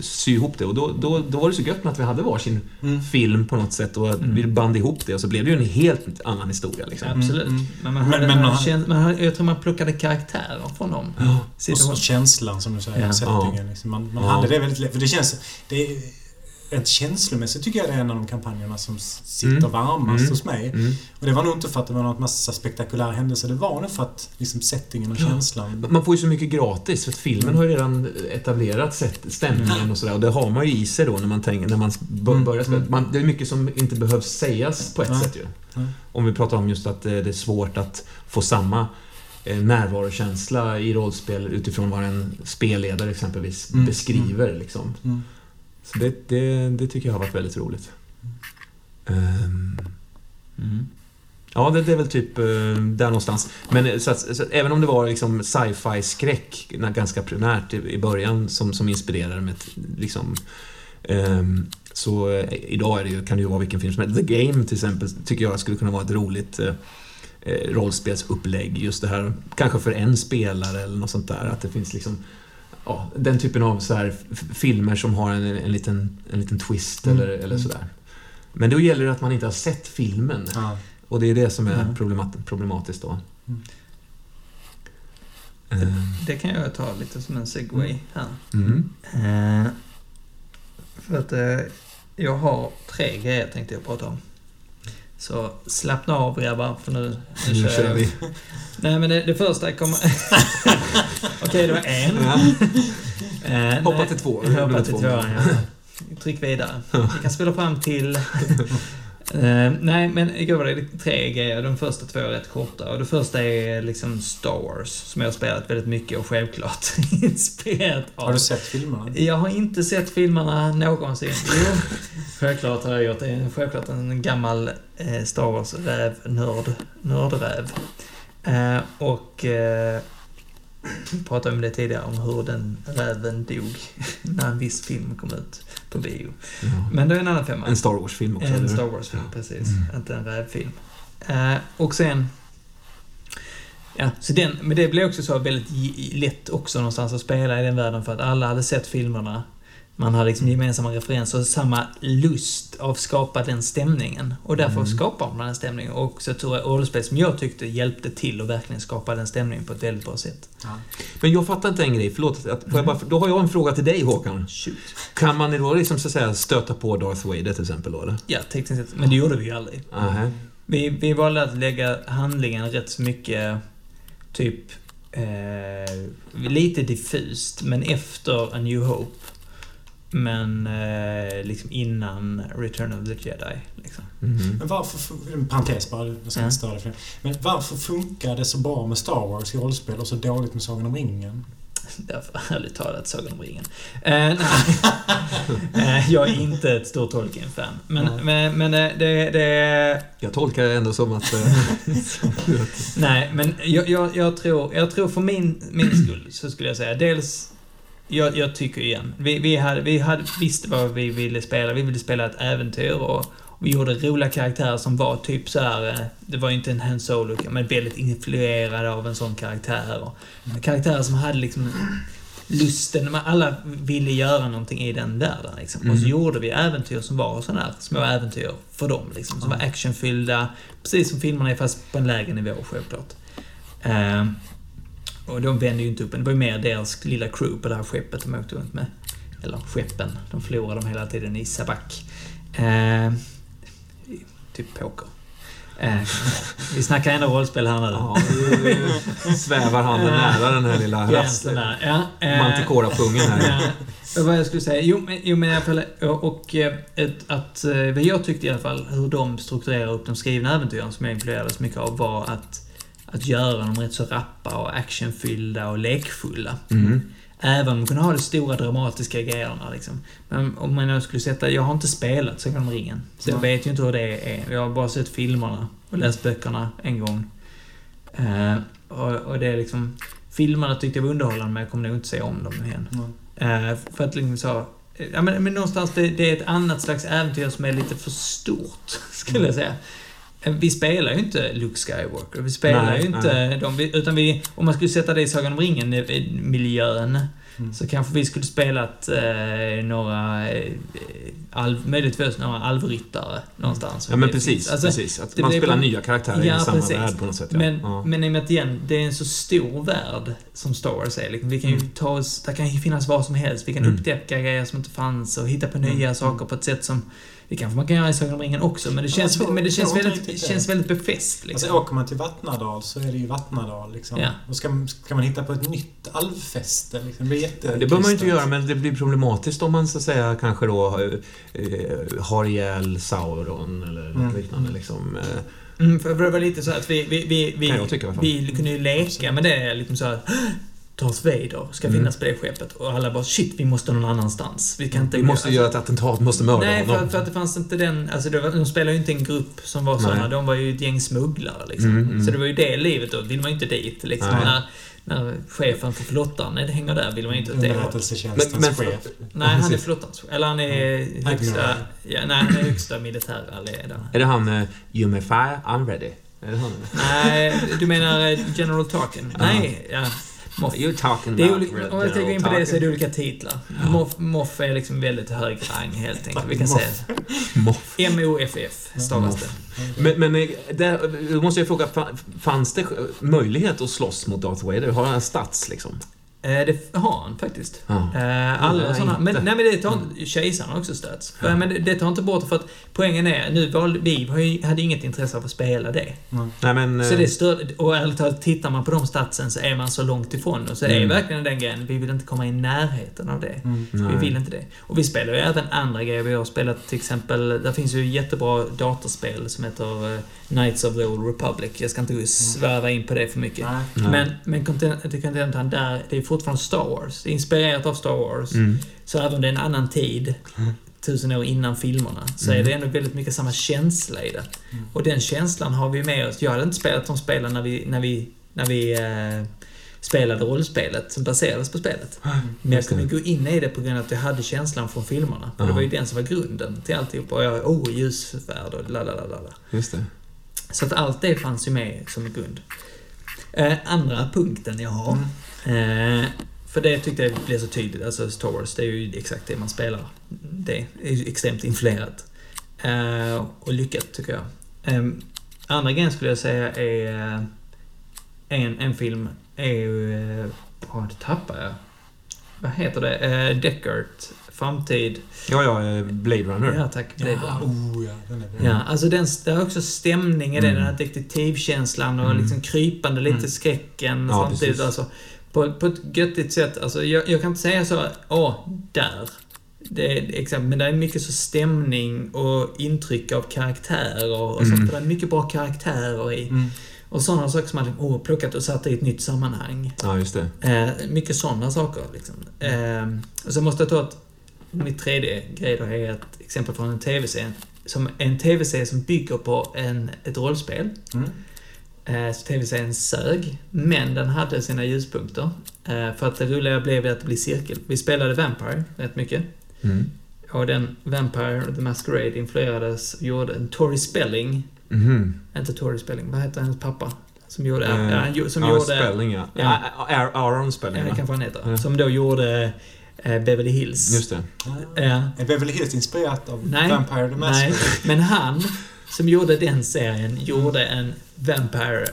sy ihop det och då, då, då var det så gött med att vi hade varsin Mm. film på något sätt och Mm. vi band ihop det och så blev det ju en helt annan historia liksom. Absolut. Mm, mm. Men, man Men- hade, men man man- jag tror man plockade karaktärer från dem. Ja. Och känslan som du säger, Ja. settingen. Liksom. Man, man Ja. hade det väldigt lätt. För det känns... Det rent känslomässigt tycker jag det är en av de kampanjerna som sitter Mm. varmast Mm. hos mig. Mm. Och det var nog inte för att det var något massa spektakulära händelser. Det var nog för att liksom settingen och Ja. känslan... Man får ju så mycket gratis för att filmen har ju redan etablerat stämningen och sådär och det har man ju i sig då när man, tänker, när man Mm, börjar spela. mm. Man, det är mycket som inte behövs sägas på ett Nej. sätt ju. Nej. Om vi pratar om just att eh, det är svårt att få samma eh, närvarokänsla i rollspel utifrån vad en spelledare exempelvis Mm, beskriver. Liksom. Så det, det, det tycker jag har varit väldigt roligt. Ehm, Mm. Ja, det, det är väl typ eh, där någonstans. Men eh, så att, så att, även om det var liksom sci-fi skräck ganska primärt i, i början som, som inspirerade mig liksom ehm, så eh, idag är det ju, kan det ju vara vilken film som helst. The Game till exempel tycker jag skulle kunna vara ett roligt eh, rollspelsupplägg. Just det här, kanske för en spelare eller något sånt där. Att det finns liksom ja, den typen av så här filmer som har en, en, liten, en liten twist Mm, eller, eller mm. sådär. Men då gäller det att man inte har sett filmen. Ja. Och det är det som är Mm. problemat problematiskt då. Mm. Ehm, Det kan jag ta lite som en segway här. Mm. Eh, för att eh, jag har tre grejer tänkte jag prata om. Så slappna av grabbar, för nu, nu, Nu kör vi. Nej men det, det första kommer... Okej, det var en. Ja. Eh, Hoppa till två. Hoppa till tvåan, ja. Tryck vidare. Vi kan spela fram till... Eh, nej, men igår var det tre grejer. De första två är rätt korta. Och det första är liksom Star Wars, som jag har spelat väldigt mycket och självklart inspirerat av. Har du sett filmerna? Jag har inte sett filmerna någonsin. Jo, Självklart har jag gjort det. Självklart en gammal eh, Star Wars-räv-nörd. Nördräv. Eh, och... Eh, pratade om det tidigare, om hur den räven dog när en viss film kom ut på bio. Ja. Men det är en annan femma. En Star Wars-film också, En? Star Wars-film, Ja. precis. Mm. Inte en rävfilm. Eh, och sen... Ja, så den, men det blev också så väldigt lätt också någonstans att spela i den världen för att alla hade sett filmerna. Man hade liksom gemensamma referenser och samma lust av att skapa den stämningen. Och därför Mm. skapar man den stämningen. Och så tror jag rollspel som jag tyckte hjälpte till att verkligen skapa den stämningen på ett väldigt bra sätt. Men jag fattar inte en grej, förlåt. Att, jag bara, då har jag en fråga till dig Håkan. Shoot. Kan man då liksom så att säga stöta på Darth Vader till exempel då, eller? Ja, tekniskt sett. Men det gjorde vi ju aldrig. Nähä. Vi, vi valde att lägga handlingen rätt så mycket, typ, eh, lite diffust, men efter A New Hope. Men eh, liksom innan Return of the Jedi. Liksom. Mhm. Men varför, en parentes bara, jag ska Ja. inte störa för det. Men varför funkar det så bra med Star Wars i rollspel och så dåligt med Sagan om ringen? Därför, ärligt talat, Sagan om ringen. Eh, nej. eh, jag är inte ett stort Tolkien-fan. Men, men, men eh, det, det, Jag tolkar det ändå som att... eh, Nej, men jag, jag, jag, tror, jag tror för min, min skull så skulle jag säga dels jag, jag tycker igen, vi, vi, hade, vi hade, visste vad vi ville spela. Vi ville spela ett äventyr och vi gjorde roliga karaktärer som var typ så här. eh, Det var ju inte en Han Solo, men väldigt influerad av en sån karaktär. Och karaktärer som hade liksom lusten, man- alla ville göra någonting i den världen. Liksom. Och så Mm. gjorde vi äventyr som var sådana här små äventyr för dem. Liksom, som var actionfyllda, precis som filmerna är fast på en lägre nivå självklart. Ehm, och de vände ju inte upp en. Det var ju mer deras lilla crew på det här skeppet de åkte runt med. Eller skeppen. De förlorade dem hela tiden i Sabak. Ehm, typ poker. Ehm, vi snackar ändå rollspel här nu. ja, nu svävar handen nära den här lilla rast... Gränsen där. Ja, eh, Manticora-pungen här. Ja, vad jag skulle säga? Jo, men, jo, men i alla fall, och, och eh, ett, att, eh, vad jag tyckte i alla fall, hur de strukturerar upp de skrivna äventyren som jag influerades mycket av var att, att göra dem rätt så rappa och actionfyllda och lekfulla. Mm. Även om de kunde ha de stora dramatiska grejerna liksom. Men om man skulle sätta, jag har inte spelat Sagan om ringen. Så jag vet ju inte hur det är. Jag har bara sett filmerna och läst böckerna en gång. Eh, och, och det är liksom, filmerna tyckte jag var underhållande men jag kommer nog inte se om dem igen. Eh, för att liksom så... Ja, men, men någonstans, det, det är ett annat slags äventyr som är lite för stort, skulle jag säga. Eh, Vi spelar ju inte Luke Skywalker, vi spelar Nej, ju inte dem, vi- utan vi... Om man skulle sätta det i Sagan om ringen-miljön, Mm. så kanske vi skulle spelat eh, några... Eh, alv, möjligtvis några alvryttare någonstans. Ja, men precis. alltså, precis. Att man spelar på- nya karaktärer Ja, i samma precis. värld på något sätt. Ja. Men, ja. men i och med att igen, det är en så stor värld som Star Wars är. Liksom, vi kan ju Mm. ta oss, där kan ju finnas vad som helst. Vi kan Mm. upptäcka grejer som inte fanns och hitta på Mm. nya saker på ett sätt som det kanske man kan göra i Sagan om ringen också, men det känns, så- men det känns, väldigt, det. känns väldigt befäst. Liksom. Alltså åker man till Vattnadal så är det ju Vattnadal liksom. Ja. Då ska, ska man hitta på ett nytt alvfäste liksom. Det blir jätte... Det behöver man ju inte göra, men det blir problematiskt om man så att säga kanske då eh, eh, har ihjäl Sauron eller något Mm. liknande liksom. Eh, Mm, för det var lite så att vi, vi, vi, vi, vi kunde ju leka med det. Liksom så här, Darth Vader ska Mm. finnas på det skeppet. Och alla bara shit, vi måste någon annanstans. Vi kan inte... Vi måste alltså, göra ett attentat, måste mörda Nej, honom. för, för att det fanns inte den... Alltså det var, de spelade ju inte en grupp som var såna. Nej. De var ju ett gäng smugglare liksom. Mm, mm. Så det var ju det livet då. vill man ju inte dit liksom. Nej. När, när chefen för flottan nej, det hänger där vill man ju inte åt det. Underrättelsetjänstens Men- men- chef. Nej, han är flottans Eller han är högsta... Admiral. Ja, nej, han är högsta militära ledaren. Är det han uh, You may fire, I'm ready? Är det han? Nej, du menar eh, General Tarkin? Nej, ja. You're talking about olika, om jag gå in på det så är det olika titlar. Moff, Moff är liksom väldigt hög rang helt enkelt. Vi kan säga Moff. M-O-F-F stavas det. Men, men eh, där, då måste jag fråga, fa- fanns det möjlighet att slåss mot Darth Vader? Har han stats liksom? Eh, Det har han faktiskt. Ja. Eh, Alla sådana. Men, nej, men det tar inte... Kejsaren har också stöts. Ja. Men det, det tar inte bort för att poängen är, nu valde vi, har ju- hade inget intresse av att spela det. Nej men... Så eh, det stör, och ärligt talat, tittar man på de statsen så är man så långt ifrån. Och så är Mm. verkligen den grejen, vi vill inte komma i närheten av det. Mm. Vi vill inte det. Och vi spelar ju även andra grejer. Vi har spelat till exempel, där finns ju jättebra datorspel som heter eh, Knights of the Old Republic. Jag ska inte sväva in på det för mycket. Nej. Men, men content- contentan där, det är fortfarande Star Wars. Inspirerat av Star Wars. Mm. Så även om det är en annan tid, tusen år innan filmerna, så Mm. är det ändå väldigt mycket samma känsla i det. Och den känslan har vi med oss. Jag hade inte spelat de spelen när vi, när vi, när vi eh, spelade rollspelet som baserades på spelet. Men jag kunde gå in i det på grund av att jag hade känslan från filmerna. Ja. det var ju den som var grunden till alltihop. Och jag, oh, ljusvärld och la la la la. Just det. Så att allt det fanns ju med som en grund. Eh, andra punkten jag har. Eh, för det tyckte jag blev så tydligt. Alltså Star Wars, det är ju exakt det man spelar. Det är ju extremt influerat. Eh, och lyckat, tycker jag. Eh, andra grejen skulle jag säga är... eh, En, en film är ju... Eh, oh, det tappar jag. Vad heter det? Eh, Deckard. Framtid. Ja, ja, eh, Blade Runner. Ja, tack. Blade Ja, Runner. oh, ja, den är bra. Ja, alltså den, det är också stämning i Mm. den här detektivkänslan och Mm. liksom krypande lite Mm. skräcken Ja, samtidigt. precis. Alltså, på, på ett göttigt sätt. Alltså, jag, jag kan inte säga så, åh, där. Det är exakt, men det är mycket så stämning och intryck av karaktärer och Mm. sånt. Det är mycket bra karaktärer i. Mm. Och sådana saker som man åh, plockat och satt i ett nytt sammanhang. Ja, just det. Eh, mycket sådana saker. Liksom. Eh, och så måste jag ta ett, mitt tredje grej då är ett exempel från en tv-serie. Som en tv-serie som bygger på en, ett rollspel. Mm. Eh, så tv-serien sög, men den hade sina ljuspunkter. Eh, för att det roliga blev att det blev cirkel. Vi spelade Vampire rätt mycket. Mm. Och den Vampire The Masquerade influerades och gjorde en Tori Spelling. Mhm. Inte Tori Spelling, vad heter hennes pappa? Som gjorde... Eh, ja, som ja, gjorde... Spelling, ja. Ja. ja. Aaron- Aaron Spelling, Ja, det va? kanske han heter. Ja. Som då gjorde Beverly Hills. Just det. Ja. Ja. Är Beverly Hills inspirerat av Nej. Vampire the Nej, Masquerade? men han som gjorde den serien gjorde en Vampire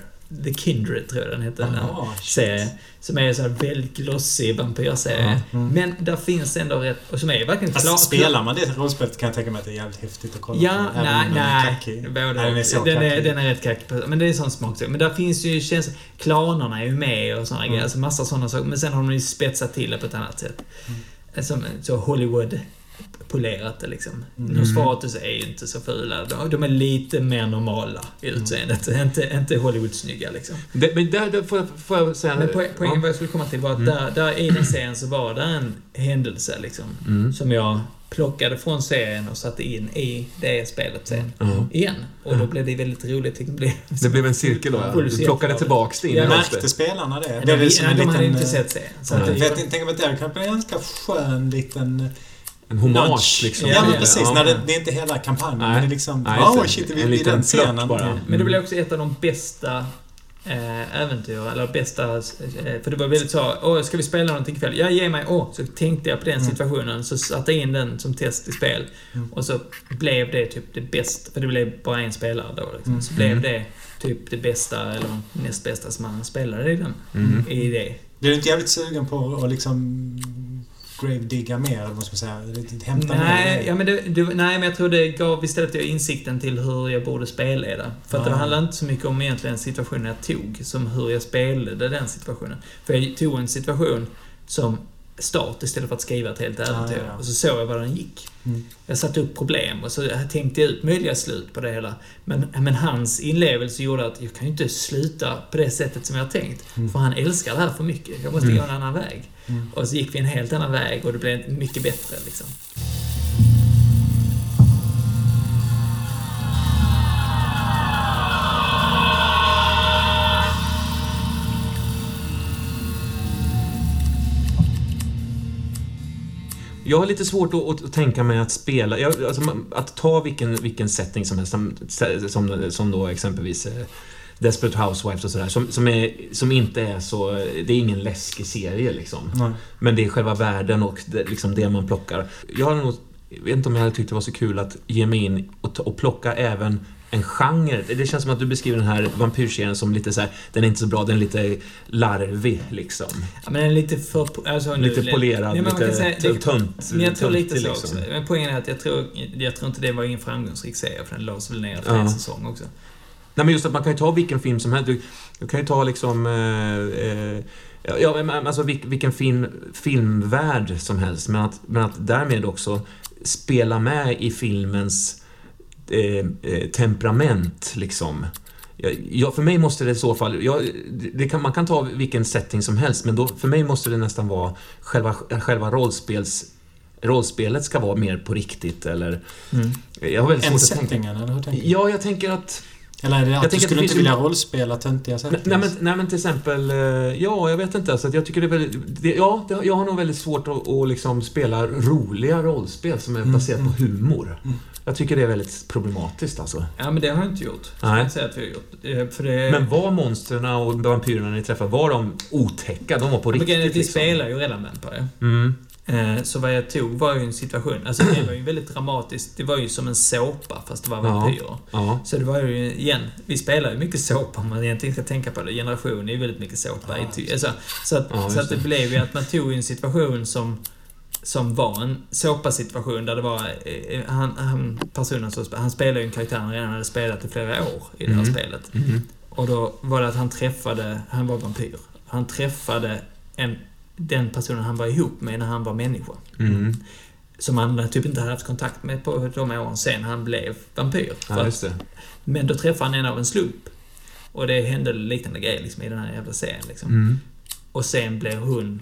The Kindred, tror jag den den här Jaha, shit. serien. Som är en sån här väldigt glossig vampyrserie. Mm. Men där finns ändå rätt... Och som är verkligen klar... spelar man det rollspelet kan jag tänka mig att det är jävligt häftigt att kolla Ja, på. nej, är nej. kackig. Både, Nej, den är så den, är, den är rätt kackig. Men det är sån smaksak. Men där finns ju känns, Klanerna är ju med och såna Mm. grejer. Alltså massa såna saker. Men sen har de ju spetsat till det på ett annat sätt. Mm. Som så Hollywood polerat det liksom. Mm. Nosferatus är ju inte så fula. De, de är lite mer normala i Mm. utseendet. Inte, inte Hollywood-snygga liksom. Det, men där, där får, jag- får jag säga... Men poäng, poängen ja. vad jag skulle komma till var att Mm. där, där i den serien så var det en händelse liksom. Mm. Som jag plockade från serien och satte in i det spelet sen. Ja. Igen. Och då blev det väldigt roligt. Det blev, Det blev en cirkel då, ja. Du plockade det. tillbaks det in Ja, Märkte spelarna det? de, Blev det som nej, en de hade liten... inte eh, sett serien. Det, inte, tänk att det kan bli en ganska skön liten... En hommage liksom. Ja, men precis. Ja. När det, det är inte hela kampanjen, Nej. men det är liksom... Nej, det. shit, vi blir liten den scenen. bara. Ja. Men det blev också ett av de bästa eh, äventyr, eller bästa... Eh, för det var väldigt så, åh, ska vi spela någonting ikväll? Ja, ge mig, åh. Så tänkte jag på den Mm. situationen, så satte jag in den som test i spel. Mm. Och så blev det typ det bästa, för det blev bara en spelare då liksom. Så Mm. blev Mm. det typ det bästa, eller näst bästa som man spelade i den. Mhm. I det. Blir du inte jävligt sugen på att liksom grave-digga mer, eller vad ska man säga? Hämta Nej, mer? ja, men det, det, nej, men jag tror det gav istället insikten till hur jag borde spelleda. För att det Ah. handlar inte så mycket om egentligen situationen jag tog, som hur jag spelade den situationen. För jag tog en situation som start istället för att skriva ett helt äventyr. ja, ja. Och så såg jag vad den gick. Mm. Jag satte upp problem och så tänkte jag ut möjliga slut på det hela. Men, men hans inlevelse gjorde att jag kan ju inte sluta på det sättet som jag har tänkt. Mm. För han älskar det här för mycket. Jag måste Mm. gå en annan väg. Mm. Och så gick vi en helt annan väg och det blev mycket bättre liksom. Jag har lite svårt att, att tänka mig att spela, jag, alltså, att ta vilken, vilken setting som helst, som, som, då exempelvis eh, Desperate Housewives och sådär, som, som, är, som inte är så... Det är ingen läskig serie liksom. Nej. Men det är själva världen och det, liksom det man plockar. Jag har nog, jag vet inte om jag hade tyckt det var så kul att ge mig in och, och plocka även en genre. Det känns som att du beskriver den här vampyrserien som lite så här, den är inte så bra, den är lite larvig liksom. Ja, men den är lite för... Alltså, nu- Lite polerad, kan lite säga- t- tunt. Men jag tror lite töntig, så liksom. också. Men poängen är att jag tror, jag tror inte det var ingen framgångsrik serie, för den lades väl ner efter Ja. en säsong också. Nej men just att man kan ju ta vilken film som helst. Du, du kan ju ta liksom... Eh, eh, ja, men alltså vil, vilken film, filmvärld som helst. Men att, men att därmed också spela med i filmens eh, eh, temperament liksom. Jag, för mig måste det i så fall... Det kan, man kan ta vilken setting som helst, men då, för mig måste det nästan vara själva, själva rollspels rollspelet ska vara mer på riktigt eller... Mm. Jag har väldigt En svårt att tänka... eller hur tänker du? Ja, jag tänker att... Eller är det att Jag du att skulle det inte vilja rollspela töntiga Nej, settings? nej, men, nej men till exempel, eh, ja, jag vet inte. Alltså, att jag tycker det är väldigt, det, ja, det, jag har nog väldigt svårt att, att liksom spela roliga rollspel som är Mm, baserat mm. på humor. Mm. Jag tycker det är väldigt problematiskt alltså. Ja, men det har jag inte gjort. Nej. jag säga att vi har gjort. Eh, För det... Men var monstren och vampyrerna ni träffade, var de otäcka? De var på Men riktigt att vi liksom. spelar ju redan vampire. Mm. Eh, Så vad jag tog var ju en situation, alltså det var ju väldigt dramatiskt. Det var ju som en såpa fast det var vampyrer. Ja. Så det var ju, igen, vi spelar ju mycket såpa om man egentligen ska tänka på det. Generation är ju väldigt mycket såpa. Ja, alltså, så att, Ja, så att det det. blev ju att man tog en situation som som var en såpasituation där det var eh, han, han, personen som sp- han spelade ju en karaktär han redan hade spelat i flera år i det här Mm. spelet. Mhm. Och då var det att han träffade, han var vampyr. Han träffade en, den personen han var ihop med när han var människa. Mm. Som han typ inte hade haft kontakt med på de åren sen han blev vampyr. Ja, att- men då träffade han en av en slump. Och det hände liknande grejer liksom, i den här jävla serien. Liksom. Mm. Och sen blev hon...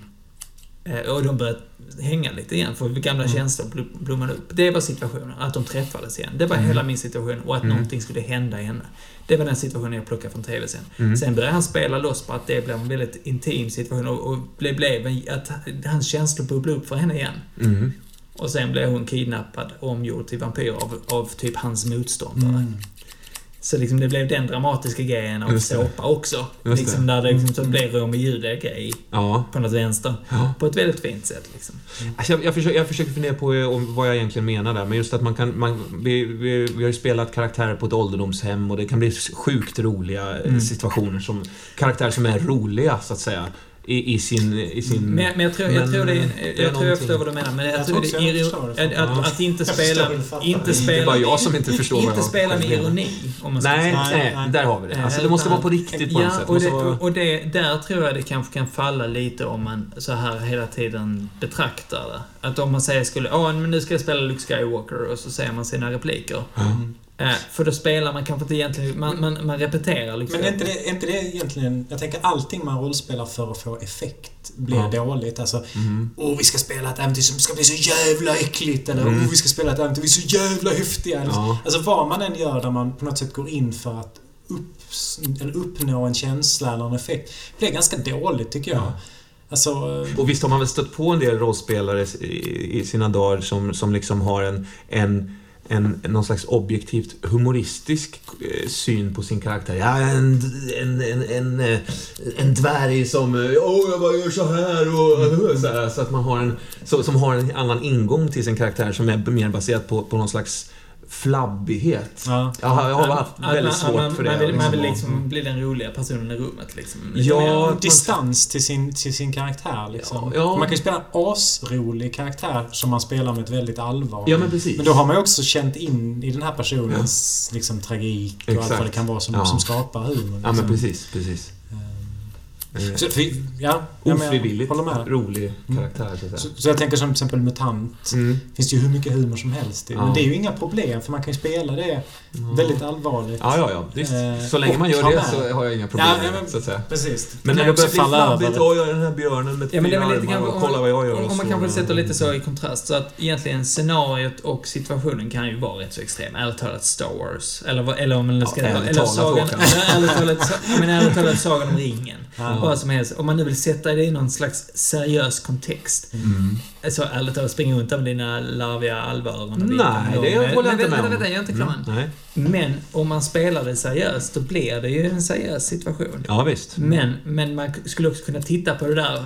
eh, Och de började hänga lite igen, för gamla Mm. känslor bl- blommade upp. Det var situationen, att de träffades igen. Det var Mm. hela min situation och att Mm. någonting skulle hända henne. Det var den situationen jag plockade från TV sen. Mm. Sen började han spela loss på att det blev en väldigt intim situation och, och det blev en, att hans känslor bubblade upp för henne igen. Mm. Och sen blev hon kidnappad och omgjord till vampyr av, av typ hans motståndare. Mm. Så liksom det blev den dramatiska grejen av såpa också. Just liksom det. där det liksom så Mm. blev Romeo och Julia-grej Ja. på något vänster. ja. På ett väldigt fint sätt liksom. Alltså jag, jag, försöker, jag försöker fundera på eh, om vad jag egentligen menar där, men just att man kan... Man, vi, vi, vi har ju spelat karaktärer på ett ålderdomshem och det kan bli sjukt roliga eh, Mm. situationer som... Karaktärer som är roliga, så att säga. I, i sin... I sin Men, men jag tror, jag men, tror det är, eh, jag, det är tror jag förstår vad du menar. Men jag, Jag tror tror det är att, att, att inte spela... Inte Det är spela... bara jag som inte förstår Inte jag spela med ironi, om man ska Nej, nej, Nej. där har vi det. Alltså det måste vara på riktigt på något Ja, sätt. och, det, vara... och det, där tror jag det kanske kan falla lite om man så här hela tiden betraktar det. Att om man säger skulle, ja men nu ska jag spela Luke Skywalker och så säger man sina repliker. Mm. Eh, för då spelar man kanske inte egentligen, man, man, man repeterar liksom. Men är inte, det, är inte det egentligen... Jag tänker allting man rollspelar för att få effekt blir Ja. dåligt. Alltså, Mm. Åh, vi ska spela ett äventyr som ska bli så jävla äckligt. Eller Mm. åh, vi ska spela ett äventyr som är så jävla häftiga. Ja. Alltså vad man än gör där man på något sätt går in för att upps, eller uppnå en känsla eller en effekt. Det blir ganska dåligt tycker jag. Ja. Alltså... Och visst har man väl stött på en del rollspelare i, i sina dagar som, som liksom har en, en, en, någon slags objektivt humoristisk eh, syn på sin karaktär. Ja, en, en, en, en, eh, en dvärg som eh, Åh, jag bara gör så här och så, här, så att man har en så, som har en annan ingång till sin karaktär som är mer baserad på, på någon slags flabbighet. Ja. Jag har, jag har haft Att väldigt man, svårt man, för det. Man vill, man vill liksom. liksom bli den roliga personen i rummet liksom. Lite Ja, mer- Distans till sin, till sin karaktär liksom. Ja, ja. Man kan ju spela en asrolig karaktär som man spelar med ett väldigt allvar. Ja, men precis. Men då har man ju också känt in i den här personens liksom, tragik och allt Exakt. vad det kan vara som, som skapar humor. Ja, men liksom. precis, precis. Eh, Så, för, ja, ja, Ofrivilligt håller med. rolig karaktär, så att säga. Så, så jag tänker som till exempel MUTANT. Mm. finns det ju hur mycket humor som helst i. Ja. Men det är ju inga problem för man kan ju spela det väldigt allvarligt. Ja, ja, ja. Visst. Eh, Så länge man gör det med. så har jag inga problem Ja, ja, men- så att säga. Precis. Men när det börjar falla över. åh, jag är den här björnen med Ja, men det är lite och kolla vad jag gör. om, och om man kanske sätter lite så i kontrast, så att egentligen scenariot och situationen kan ju vara rätt så extrem. Ärligt talat Star Wars. Eller, eller om man ska... Ja, ärligt talat Sagan om ringen. Vad som helst. Om man nu vill sätta det i någon slags seriös kontext. Mm. Så ärligt talat, springa runt med dina larviga alvöron och Nej, det håller jag inte med om. vänta, jag är inte klar Mm, än. Nej. Men om man spelar det seriöst, då blir det ju en seriös situation. Ja, visst. Men, men man skulle också kunna titta på det där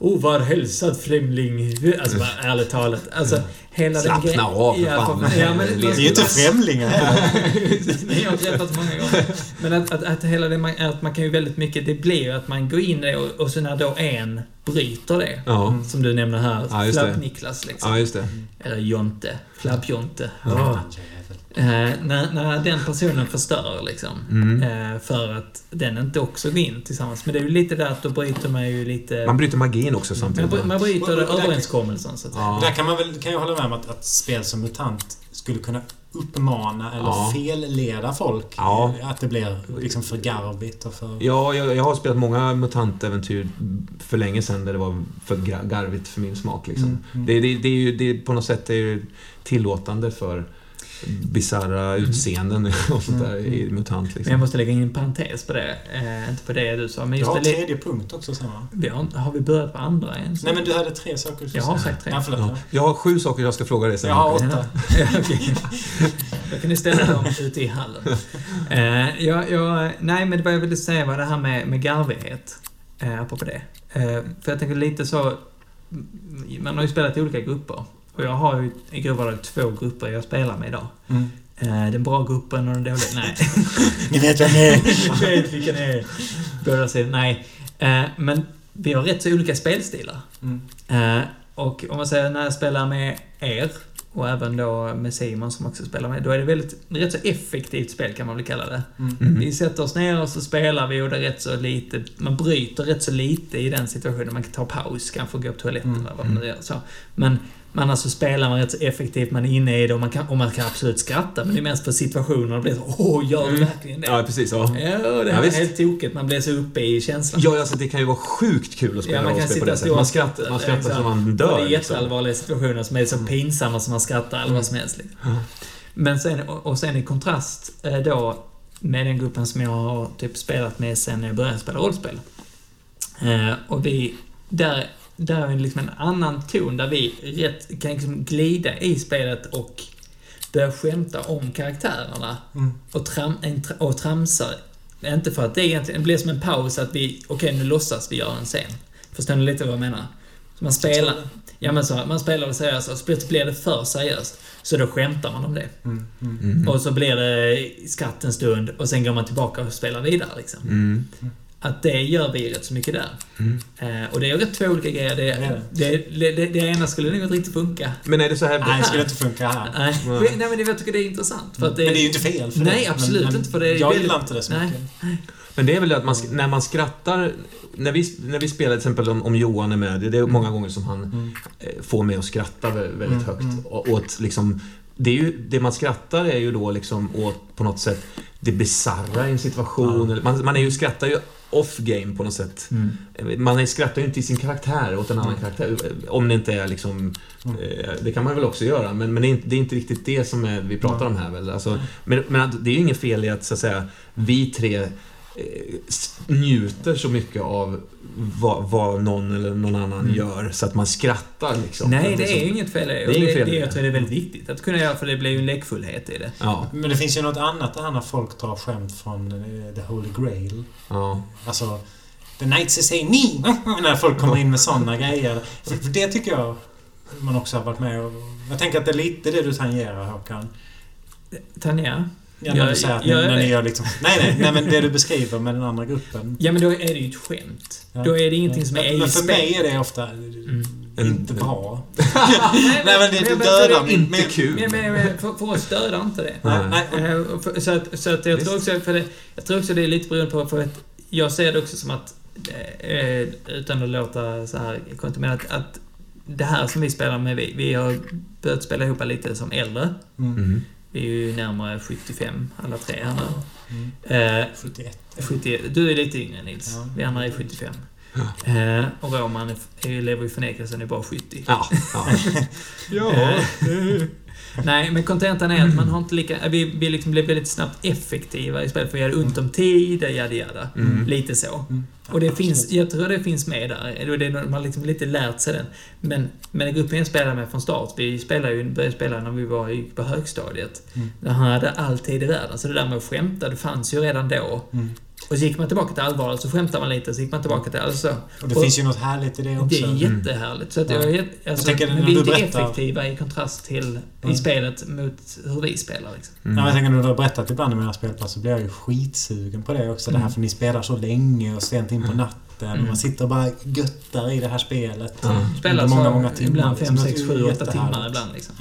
Oh, var hälsad främling. Alltså, bara, ärligt talat. Alltså, hela Slappna den grejen- av, ja, fan. ja, men, Det är ju inte främlingar. Nej, jag har träffat många gånger. Men att, att, att hela det, man, att man kan ju väldigt mycket, det blir ju att man går in i det och, och så när då en bryter det, Ja. som du nämner här, Ja. Flabb-Niklas liksom. ja, just det. Eller Jonte. Flabb-Jonte. Ja. Eh, när, när den personen förstör liksom. Mm. Eh, för att den inte också går in tillsammans. Men det är ju lite där att då bryter man ju lite... Man bryter magin också samtidigt. man bryter Och- och där- överenskommelsen så att säga. Ja. Där kan man väl, kan jag hålla med om att, att spel som MUTANT skulle kunna uppmana eller Ja. felleda folk. Ja. Att det blir liksom för garvigt och för... Ja, jag, jag har spelat många MUTANT-äventyr för länge sedan där det var för garvigt för min smak. Liksom. Mm, mm. Det, det, det är ju det, på något sätt är tillåtande för bisarra utseenden och sånt där Mm, i MUTANT. Men jag Liksom. måste lägga in en parentes på det. Eh, inte på det du sa, men Du just har det... li- tredje punkt också va? Vi har, har vi börjat på andra ens? Nej men du hade tre saker du Jag har sagt tre. Förlåt. Ja. Jag har sju saker jag ska fråga dig sen. Jag har åtta. Då kan ni ställa dem ute i hallen. Eh, jag, jag, nej, men vad jag ville säga var det här med, med garvighet. Eh, apropå det. Eh, för jag tänker lite så... mm, Man har ju spelat i olika grupper. Och jag har ju i grova drag två grupper jag spelar med idag. Mm. Eh, den bra gruppen och den dåliga. Nej. Ni vet vem det är. Ni vet vilka ni är. Båda sidor. Nej. Eh, men vi har rätt så olika spelstilar. Mm. Eh, och om man säger när jag spelar med er och även då med Simon som också spelar med, då är det väldigt, rätt så effektivt spel kan man väl kalla det. Mm. Mm. Vi sätter oss ner och så spelar vi och det är rätt så lite, man bryter rätt så lite i den situationen. Man kan ta paus, kanske gå på toaletten Mm. eller vad man nu gör. Så. Men man alltså spelar man rätt så effektivt, man är inne i det och man kan, och man kan absolut skratta men det är mest för situationer och blir så åh, gör du Mm. verkligen det? Ja, precis. Ja. Ja, det Ja, är helt tokigt. Man blir så uppe i känslan. Ja, alltså det kan ju vara sjukt kul att spela Ja, man kan rollspel på sitta det sättet. och Man skrattar, man skrattar så man Och dör. det är liksom. jätteallvarliga situationer som är så pinsamma som man skrattar eller vad som helst. Liksom. Men sen, och och sen i kontrast eh, då med den gruppen som jag har typ spelat med sen jag började spela rollspel. Eh, och vi, där, där är liksom en annan ton där vi rätt kan liksom glida i spelet och börja skämta om karaktärerna Mm. och, tram, en, och tramsar. Inte för att det egentligen det blir som en paus att vi, okej nu låtsas vi göra en scen. Förstår ni lite vad jag menar? Så man spelar, ja men så, man spelar det seriöst och så blir det för seriöst. Så då skämtar man om det. Mm. Mm. Mm. Och så blir det skratt en stund och sen går man tillbaka och spelar vidare liksom. Mm. Att det gör vi rätt så mycket där. Mm. Eh, och det är rätt två olika grejer. Det, Ja. det, det, det, det ena skulle nog inte riktigt funka. Men är det så här... Nej, det skulle inte funka här. Nej, Nej. men- nej men jag tycker det är intressant. För att det, Men det är ju inte fel för Nej, absolut men, inte, för det är Jag gillar inte det så Nej. mycket. Men det är väl det att man, när man skrattar... När vi, när vi spelar till exempel om, om Johan är med, det är många gånger som han Mm. eh, får mig att skratta vä- väldigt Mm, högt. mm. Och, åt liksom, det, är ju, det man skrattar är ju då liksom åt på något sätt det bisarra i en situation. Ja. Man, man är ju, skrattar ju off game på något sätt. Mm. Man skrattar ju inte i sin karaktär åt en annan Mm. karaktär. Om det inte är liksom... Mm. Eh, det kan man väl också göra, men, men det, är inte, det är inte riktigt det som är, vi pratar om här väl. Alltså, Mm. men, men det är ju inget fel i att, så att säga, vi tre njuter så mycket av vad, vad någon eller någon annan Mm. gör så att man skrattar liksom. Nej, det är så- ju inget fel i det. Det är inget fel det. det. Jag tror det är väldigt viktigt att kunna göra, för det blir ju en lekfullhet i det. Ja, Men det finns ju något annat där när folk tar skämt från eh, The Holy Grail. ja. Alltså, The Knights say me! När folk kommer in med såna grejer. För, det tycker jag man också har varit med och... Jag tänker att det är lite det du tangerar Håkan. Tanja? Ja, när du säger att ni, när ni gör liksom... Nej, nej, nej, men det du beskriver med den andra gruppen. Ja, men då är det ju ett skämt. Ja. Då är det ingenting som är men, men för mig är det ofta inte En- bra. Nej, Nej, men det, det men- dödar men-. Inte kul. Men, men, men för, för oss dödar inte det. Nej, nej. Eh, Så att, så att jag, tror också, för det, jag tror också det är lite beroende på, för att jag ser det också som att, eh, utan att låta så här men att, att det här som vi spelar med, vi, vi har börjat spela ihop lite som äldre. Mm. Vi är ju närmare 75, alla tre här nu. Mm. Eh, 71. 70, du är lite yngre Nils. Ja. Vi andra är 75. Eh, och Roman är, lever i förnekelsen är bara 70. Ja, ja. Eh, Nej, men kontentan är att man har inte lika... Vi, vi liksom blev väldigt snabbt effektiva i spelet för vi hade ont om tid, jada jada. Mm. Lite så. Mm. Och det finns, jag tror det finns med där. Det, är- man har liksom lite lärt sig den. Men, men gruppen jag spelade med från start, vi spelade ju, började spela när vi var i- på högstadiet. Mm. Han hade all tid i världen. Så det där med att skämta, det fanns ju redan då. Mm. Och så gick man tillbaka till allvaret, så skämtade man lite, så gick man tillbaka till... Alltså, Och det Och- finns ju något härligt i det också. det är jättehärligt. Så att Ja. jag, alltså, tänker men vi är inte berättar- effektiva i kontrast till Mm. i spelet mot hur vi spelar. Liksom. Ja, men Mm. jag tänker när du har berättat ibland om era spelplatser så blir jag ju skitsugen på det också. Det här Mm. för ni spelar så länge och sent in på natten. Mm. Och man sitter och bara göttar i det här spelet. Ja. Spelar många, många timmar, ibland liksom. 5, Det är 6, ju 7, 8 jättehärligt. timmar ibland. Liksom.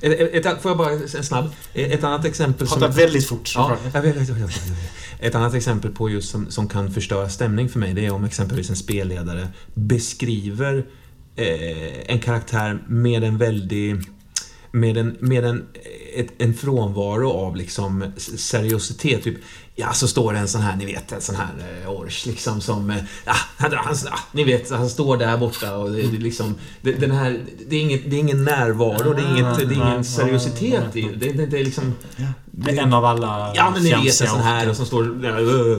Ett, ett, får jag bara en snabb? Ett annat exempel som... Pratar väldigt fort Ja, jag vet, jag vet, jag vet. Ett annat exempel på just som, som kan förstöra stämning för mig, det är om exempelvis en spelledare beskriver eh, en karaktär med en väldig... Med en, med en ett, en frånvaro av liksom seriositet. Typ, ja, så står det en sån här, ni vet, en sån här eh, ors liksom som... Eh, ja, han, han, ja, ni vet, han står där borta och det, det, liksom... Det, den här, det, är inget, det är ingen närvaro, det är, inget, det är ingen seriositet i det. Det, det, det är liksom... Det är en av alla Ja, men ni vet en sån här och som står...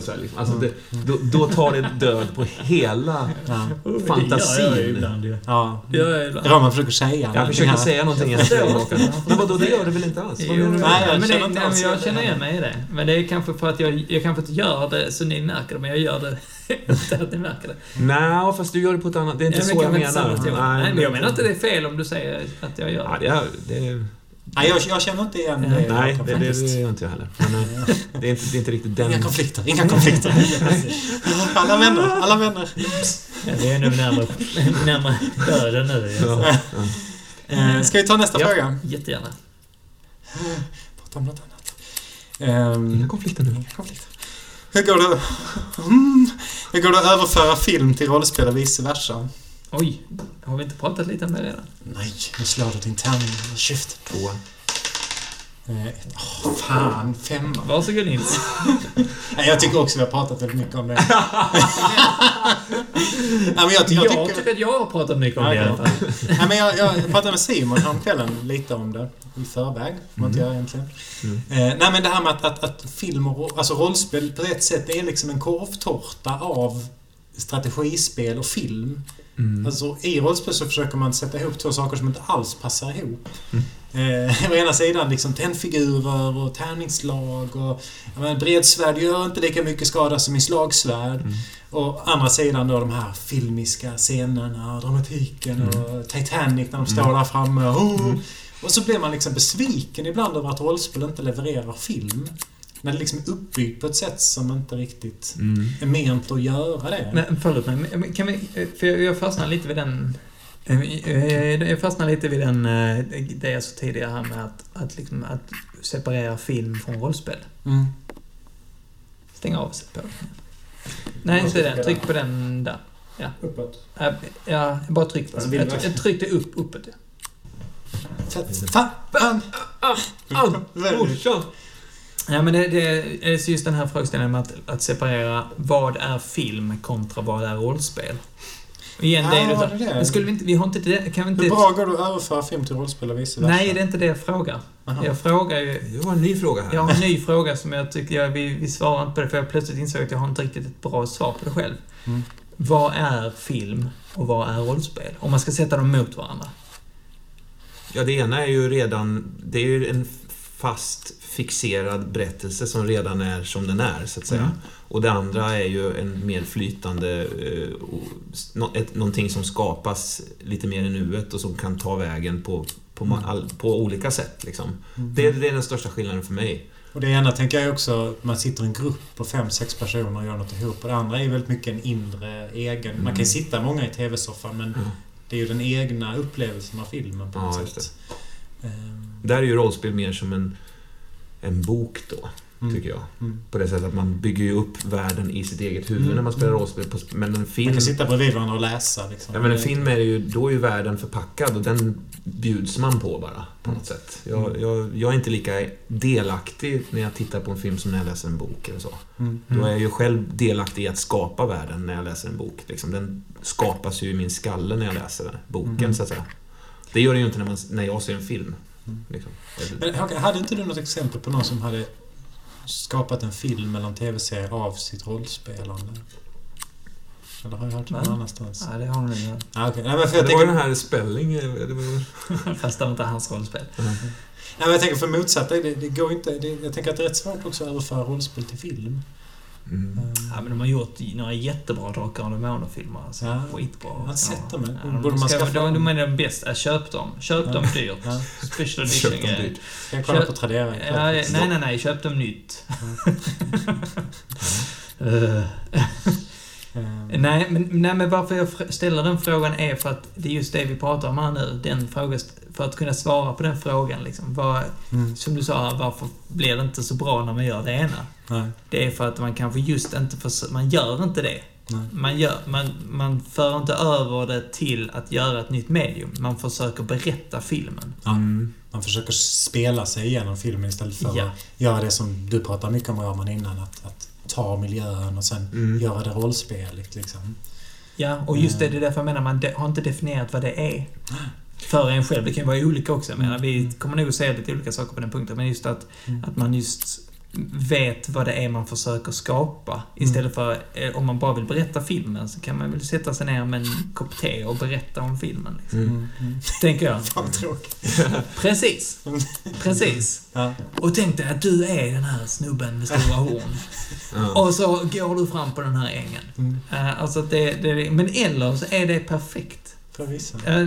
Så här, liksom. alltså, det, då, då tar det död på hela Ja. fantasin. Det gör jag ibland. Ja. Det gör jag ibland. Roman försöker säga Jag försöker säga någonting jag säger Håkan. Men vadå, det gör det väl inte alls? Nej, jag men känner inte alls igen mig i det. Men det är kanske för att jag, jag kanske inte gör det så ni märker det, men jag gör det utan att ni märker det. Nej, fast du gör det på ett annat... Det är inte Ja, men så jag menar. samma teori. Nej, men jag menar inte det är fel om du säger att jag gör Ja, det. det är, det är, Nej, jag, jag känner inte igen Nej, det. nej, det, det, det gör inte jag heller. Men eh, det är inte, det är inte riktigt den... Inga konflikter, inga konflikter. alla vänner, alla vänner. Ja, det är nog närmare, närmare döden nu. Ja, Ja. ja. Eh, ska vi ta nästa Ja. fråga? Jättegärna. Prata om något annat. Ehm, Inga konflikter nu. Inga konflikter. Hur går det... Mm. Hur går det att överföra film till rollspel och vice versa? Oj, har vi inte pratat lite om det redan? Nej, nu slår du din tand i käften. Två. Eh, fan, femma. Varsågod Nils. Nej, jag tycker också vi har pratat väldigt mycket om det. Nej, men jag, jag, Jag tycker... tycker att jag har pratat mycket om det i alla fall. Nej, men jag, jag pratade med Simon häromkvällen lite om det i förväg. Får man inte göra egentligen. Mm. Eh, nej, men det här med att, att, att film och alltså rollspel på ett sätt är liksom en korvtårta av strategispel och film. Mm. Alltså i rollspel så försöker man sätta ihop två saker som inte alls passar ihop. Mm. Eh, å ena sidan liksom tennfigurer och tärningsslag och menar, bredsvärd gör inte lika mycket skada som i slagsvärd. Mm. Och andra sidan då de här filmiska scenerna, dramatiken Mm. och Titanic när de står Mm. där framme. Oh. Och så blir man liksom besviken ibland över att rollspel inte levererar film. När det liksom är uppbyggt på ett sätt som inte riktigt Mm. är ment att göra det. Men förlåt mig, kan vi... För jag- fastnar lite vid den... eh, Jag fastnar lite vid den, eh, det jag sa tidigare här med att, att, liksom, att separera film från rollspel. Mm. Stäng av sig på den. Nej, inte den. Tryck på den där. Uppåt. Äh, Ja, bara tryck på Alltså, jag tryckte upp, uppåt. ja. Fan! Fan! Au! Väldigt. Morsan! Ja, men det, det är just den här frågeställningen med att, att separera vad är film kontra vad är rollspel. Igen, det är det det? Men skulle vi inte... Vi har inte det... Kan vi inte... Hur bra går det att överföra film till rollspel och vice versa? Nej, det är inte det jag frågar. Aha. Jag frågar ju... Det var en ny fråga här. Jag har en ny fråga som jag tycker jag, vi, vi svarar inte på det för jag plötsligt insåg att jag har inte riktigt ett bra svar på det själv. Mm. Vad är film och vad är rollspel? Om man ska sätta dem mot varandra. Ja, det ena är ju redan... Det är ju en fast fixerad berättelse som redan är som den är, så att säga. Mm. Och det andra är ju en mer flytande... Eh, ett, någonting som skapas lite mer i nuet och som kan ta vägen på, på, Mm. på olika sätt. Liksom. Mm. Det, det är den största skillnaden för mig. Och det ena tänker jag också, man sitter i en grupp på fem, sex personer och gör något ihop. Och det andra är väldigt mycket en inre egen... Man kan Mm. sitta många i TV-soffan men Ja. Det är ju den egna upplevelsen av filmen på något Ja, sätt. Ehm, Där är ju rollspel mer som en, en bok då, mm, tycker jag. mm. På det sättet att man bygger ju upp världen i sitt eget huvud Mm. när man spelar Mm. rollspel. Men en Man film... kan sitta bredvid varandra och läsa liksom. Ja, men en film är ju, då är ju världen förpackad och den bjuds man på bara, på något sätt. Jag, Mm. jag, jag är inte lika delaktig när jag tittar på en film som när jag läser en bok eller så. Mm. Då är jag ju själv delaktig i att skapa världen när jag läser en bok. Liksom, den skapas ju i min skalle när jag läser den, boken, Mm. så att säga. Det gör den ju inte när, man, när jag ser en film. Mm. Liksom. Men Håkan, hade inte du något exempel på någon som hade skapat en film eller en TV-serie av sitt rollspelande? Eller har jag hört det någon Nej. annanstans? Ja, det har nog ni Ah, okay. Nej, men för jag Det var ju tänker, den här spelling... eh, Fast det var inte hans rollspel. nej, men jag tänker för motsatt, det, det går inte... Det, jag tänker att det är rätt svårt också att överföra rollspel till film. Mm. Ehm, Ja, men de har gjort några jättebra Drakar och Demoner-filmer. Alltså. Ja. Skitbra. Jag har sett dem. Ja, Borde de man ska, skaffa de, dem? de är de bästa. Köp dem. Köp Ja. dem dyrt. Ja. Special Köp edition dem grejer. dyrt. Jag kolla Köp- på Tradera? Ja, nej, nej, nej. Köp dem nytt. Eh, Ehm, nej, men, nej, men varför jag ställer den frågan är för att det är just det vi pratar om här nu. Den frågan, för att kunna svara på den frågan. Liksom, vad, mm, som du sa, varför blir det inte så bra när man gör det ena? nej. Det är för att man kanske just inte förs- man gör inte det. Nej. Man, gör, man, man för inte över det till att göra ett nytt medium. Man försöker berätta filmen. Mm. Man försöker spela sig igenom filmen istället för Ja. att göra det som du pratade mycket om Roman innan. Att, att ta miljön och sen Mm. göra det rollspeligt liksom. Ja, och just det, Mm. det är därför jag menar, man har inte definierat vad det är. För en själv. Det kan ju vara olika också. Jag menar, vi kommer nog säga lite olika saker på den punkten. Men just att, Mm. att man just vet vad det är man försöker skapa. Istället för, eh, om man bara vill berätta filmen, så kan man väl sätta sig ner med en kopp te och berätta om filmen. Liksom. Mm. Mm. Mm. Tänker jag. Fan tråkigt. Precis. Precis. Ja. Och tänk dig att du är den här snubben med stora horn. Ja. Och så går du fram på den här ängen. Mm. Eh, alltså det, det, men eller så är det perfekt. Eh,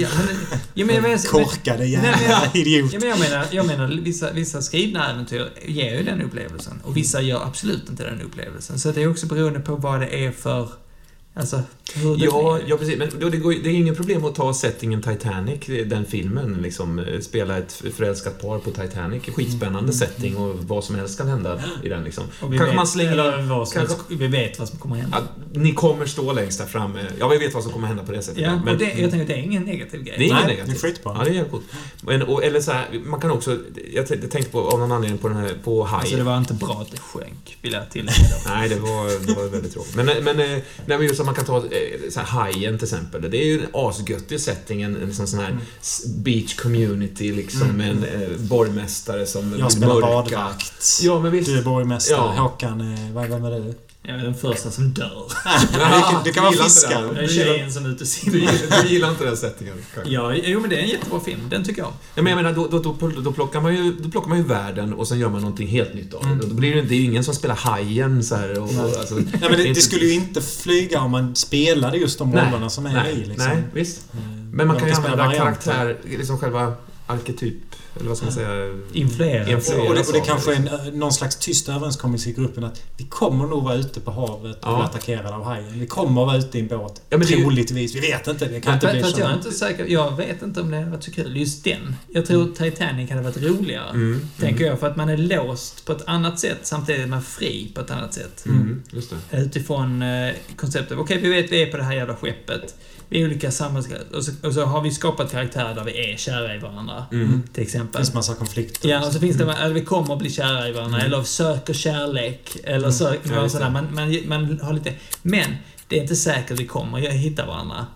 ja, men, ja, men jag menar, Korkade jävla idiot. Ja, men jag menar, jag menar vissa, vissa skrivna äventyr ger ju den upplevelsen. Och vissa gör absolut inte den upplevelsen. Så det är också beroende på vad det är för... Alltså, Ja, ja, precis. Men det, går, det är ingen problem att ta settingen Titanic, den filmen, liksom eh, spela ett förälskat par på Titanic. Skitspännande Mm. setting och vad som helst kan hända i den liksom. Kanske vet, man slänger in- vad som, kanske- Vi vet vad som kommer hända. Ja, ni kommer stå längst där framme. Ja, vi vet vad som kommer hända på det sättet. Ja, men det, jag tänker att det är ingen negativ grej. det är inget Nej, negativt. det är. Ja, det är jävligt. Men, och, eller så här, man kan också... Jag tänkte, på, av någon anledning på den här, på High. Alltså det var inte bra att det sjönk, vill jag tillägga. Nej, det var, det var väldigt tråkigt. Men, men, eh, nej, men just att man kan ta eh, så här, Hajen till exempel. Det är ju en asgöttig setting, en, en liksom sån här s- beach community liksom Mm. med en eh, borgmästare som Jag spelar mörka. badvakt. Ja, men visst. Du är borgmästare. Ja. Håkan, eh, vad vem är du? Jag är den första som dör. du kan, du kan vara gillar inte fiskare. det. Jag är tjejen som är ute och Du, simmar. gillar- du gillar inte den settingen? Ja, jo men det är en jättebra film. Den tycker jag. Ja, men jag menar, då, då, då, då, plockar man ju, då plockar man ju världen och sen gör man någonting helt nytt av. Mm. Då blir det, det är ju ingen som spelar Hajen så här och, och alltså, Nej, men det, inte- det skulle ju inte flyga om man spelade just de rollerna som är nej, i. Liksom. Nej, visst. Eh, Men man kan ju använda karaktär, liksom själva arketyp, eller vad ska man säga? Influerat. Influerat. Och det, och det kanske är en, eh, någon slags tyst överenskommelse i gruppen att vi kommer nog vara ute på havet och Ja. bli attackerade av hajen. Vi kommer vara ute i en båt. Ja, men det är ju- Troligtvis. Vi vet inte. Det kan Men, inte bli så. jag är inte säker. Jag vet inte om det hade varit så kul. Just den. Jag tror Titanic hade varit roligare. Mm, Tänker jag. För att man är låst på ett annat sätt samtidigt är man fri på ett annat sätt. Mm, mm, just det. Utifrån eh, konceptet. Okej, vi vet vi är på det här jävla skeppet. Vi är olika samhälls... Och så, och så har vi skapat karaktärer där vi är kära i varandra. Mm. Till Det exempel. finns massa konflikter. Ja, och så finns det, eller vi kommer att bli kära i varandra, Mm. eller söker kärlek, eller Mm. söker, Ja, just sådär. det. Man, man, man har lite... Men, det är inte säkert vi kommer att hitta varandra.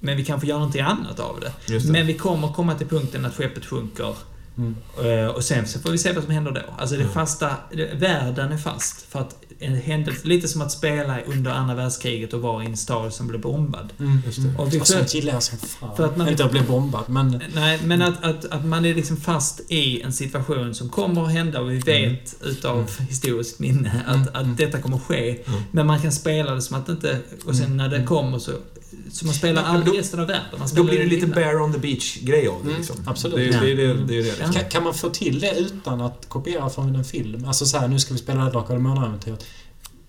Men vi kanske gör någonting annat av det. Det. Men vi kommer komma till punkten att skeppet sjunker. Mm. eh, Och sen så får vi se vad som händer då. Alltså det Mm. fasta, det, världen är fast. För att en händelse, lite som att spela under andra världskriget och vara i en stad som blev bombad. Mm. Just det. Och Och sånt gillar jag som fan. för att man- Inte att bli bombad, men... Nej, men att, att, att man är liksom fast i en situation som kommer att hända och vi vet utav Mm. historiskt minne att, Mm. att detta kommer att ske. Mm. Men man kan spela det som att det inte... Och sen Mm. när det Mm. kommer så... Så man spelar aldrig då- resten av världen. Man Då blir det lite bear on the beach-grej av det Mm, absolut. Det, det, det, det, det är det. Ja. Kan, kan man få till det utan att kopiera från en film? Alltså så här, nu ska vi spela Drakar och Demoner-äventyret.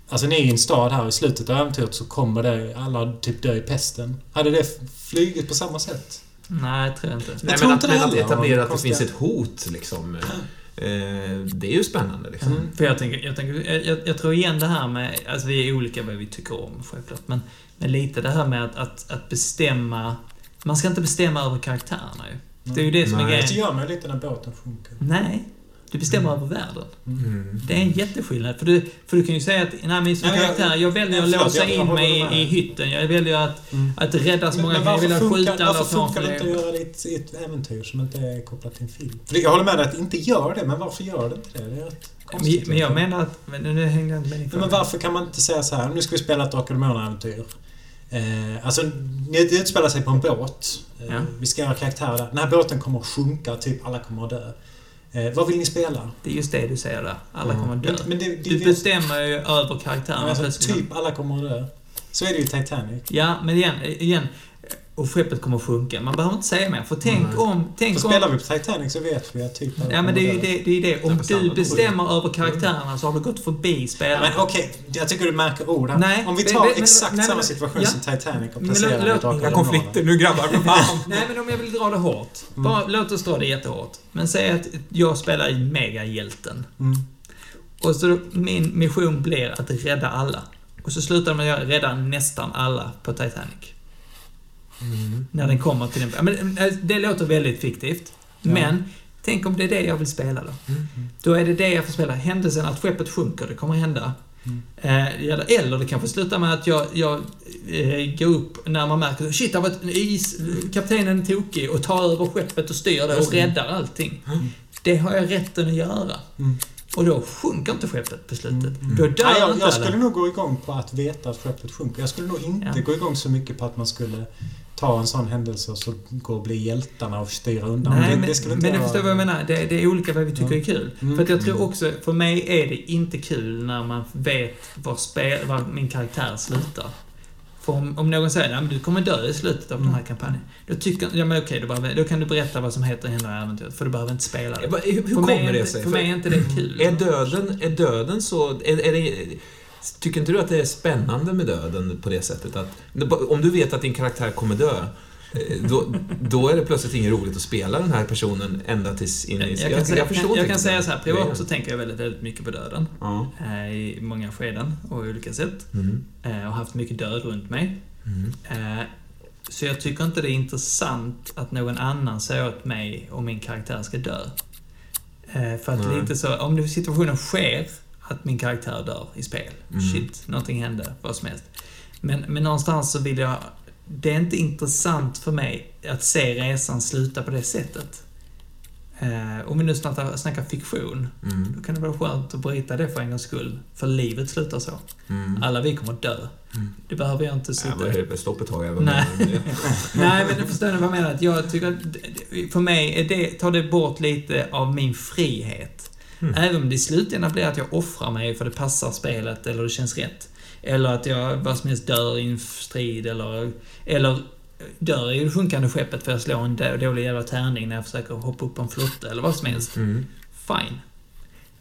Alltså ni är i en stad här i slutet av äventyret så kommer det alla typ dö i pesten. Hade det flugit på samma sätt? Nej, tror jag inte. Nej, tror men inte att, det men att heller. etablera att det finns ett hot liksom. Eh, det är ju spännande liksom. Mm. För jag tänker, jag, tänker jag, jag, tror igen det här med, alltså vi är olika vad vi tycker om självklart, men, men lite det här med att, att, att bestämma, man ska inte bestämma över karaktärerna ju. Det är ju det som är Nej. grejen. Så gör man lite när båten sjunker. Nej, du bestämmer över världen. Mm. Det är en jätteskillnad. För du, för du kan ju säga att, nej men som jag- karaktär, jag väljer att låsa jag- jag in mig med. i hytten. Jag väljer att, Mm. att rädda så många, men jag varför väljer att funkar, skjuta alla varför funkar det inte att göra det i ett, i äventyr som inte är kopplat till en film? Jag håller med dig att det inte gör det, men varför gör det inte det? Det är men, konstigt. men jag menar att, men nu hängde jag inte med Men, men varför kan man inte säga så här, nu ska vi spela ett Drakar och Demoner-äventyr. Eh, alltså, det utspelar sig på en båt. Eh, Ja. Vi ska göra karaktärer där. Den här båten kommer att sjunka, typ alla kommer att dö. Eh, vad vill ni spela? Det är just det du säger där. Alla Mm. kommer dö. Men, men det, det, Du bestämmer ju över karaktärerna alltså, typ alla kommer dö. Så är det ju i Titanic. Ja, men igen, igen. Och skeppet kommer att sjunka. Man behöver inte säga mer. För tänk Nej. om... Tänk För om spelar vi på Titanic så vet vi att typ Ja, men det är ju det. det, är det. Om du bestämmer över karaktärerna så har du gått förbi Ja, spelaren. men okej, jag tycker du märker ord här. Nej, Om vi men- tar men- men- exakt nej, samma men- situation ja. som Titanic och Men placerar låt- den i låt- Inga Demoner. konflikter nu grabbar, för fan. Nej, men om jag vill dra det hårt. Bara, Låt oss dra det jättehårt. Men säg att jag spelar i megahjälten. Mm. Och så min mission blir att rädda alla. Och så slutar de med att jag räddar nästan alla på Titanic. Mm. När den kommer till den... Men, eh, det låter väldigt fiktivt. Ja. Men, tänk om det är det jag vill spela då. Mm. Då är det det jag får spela. Händelsen att skeppet sjunker, det kommer hända. Mm. Eh, eller, eller det kanske slutar med att jag, jag eh, går upp när man märker shit, det varit en is, kaptenen är tokig och tar över skeppet och styr det och räddar allting. Det har jag rätten att göra. Mm. Och då sjunker inte skeppet på slutet. Mm. Då dör Nej, jag, jag skulle nog gå igång på att veta att skeppet sjunker. Jag skulle nog inte Ja. gå igång så mycket på att man skulle ta en sån händelse och så gå och bli hjältarna och styra undan. Nej, det, men, det men vara- förstår vad jag menar. Det, det är olika vad vi tycker Ja. är kul. Mm. För att jag tror också, för mig är det inte kul när man vet var, spel, var min karaktär slutar. För om, om någon säger att du kommer dö i slutet av den här Mm. kampanjen. Då tycker ja men okej, då, bara, då kan du berätta vad som heter händer i äventyret. För du behöver inte spela det. Hur För mig, kommer är det inte, sig? för mig är inte det kul. Är döden, är döden så... Är, är det, tycker inte du att det är spännande med döden på det sättet att... Om du vet att din karaktär kommer dö, eh, då, då är det plötsligt inget roligt att spela den här personen ända tills in i... jag, kan, jag, jag, inte kan säga så här, privat så tänker jag väldigt, väldigt mycket på döden. Ja. Eh, I många skeden och i olika sätt. Mm. Eh, och haft mycket död runt mig. Mm. Så jag tycker inte det är intressant att någon annan säger åt mig om min karaktär ska dö. För att Nej. lite så, om situationen sker att min karaktär dör i spel. Mm. Shit, någonting hände, vad som helst. Men, men någonstans så vill jag... Det är inte intressant för mig att se resan sluta på det sättet. Eh, om vi nu snackar, snackar fiktion, Mm. då kan det vara skönt att bryta det för en gångs skull. För livet slutar så. Mm. Alla vi kommer att dö. Mm. Det behöver jag inte Ja, sitta... men det stopp ett tag. Jag Nej. Nej, men du förstår vad jag menar? Jag tycker att för mig är det, tar det bort lite av min frihet. Mm. Även om det i slutändan blir att jag offrar mig för det passar spelet eller det känns rätt. Eller att jag vad som helst dör i en strid eller, eller dör i det sjunkande skeppet för jag slår en då- dålig jävla tärning när jag försöker hoppa upp på en flotte eller vad som helst. Mm. Fine.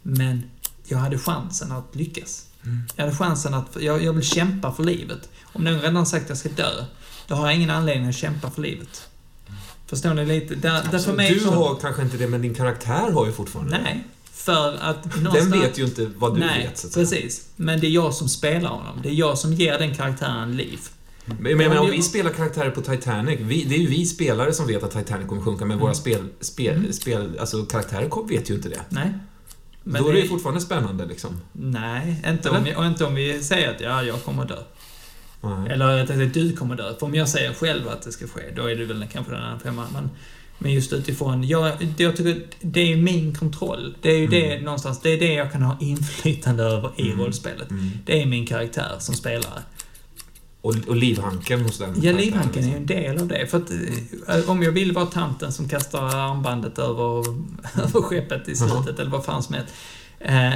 Men jag hade chansen att lyckas. Mm. Jag hade chansen att... Jag, jag vill kämpa för livet. Om någon redan sagt att jag ska dö, då har jag ingen anledning att kämpa för livet. Förstår ni lite? Där, där för mig du har kanske inte det, men din karaktär har ju fortfarande Nej. För att det. Den någonstans... vet ju inte vad du Nej, vet, så att säga. precis. Men det är jag som spelar honom. Det är jag som ger den karaktären liv. Men, men, om vi spelar karaktärer på Titanic, vi, det är ju vi spelare som vet att Titanic kommer sjunka, men våra spel, spel, Mm. spel, alltså karaktärer vet ju inte det. Nej. Men Då är det ju fortfarande spännande liksom. Nej, inte Eller? om, vi, och inte om vi säger att ja, jag kommer dö. Nej. Eller att du kommer dö. För om jag säger själv att det ska ske, då är det väl kanske den andra femman. Men, men just utifrån, jag, det- jag tycker det är min kontroll. Det är ju det Mm. någonstans, det är det jag kan ha inflytande över i Mm. rollspelet. Mm. Det är min karaktär som spelare. Och, och livhanken hos den. Ja, livhanken är ju liksom. en del av det. För att eh, om jag vill vara tanten som kastar armbandet över, över skeppet i slutet, eller vad fan som helst. Eh,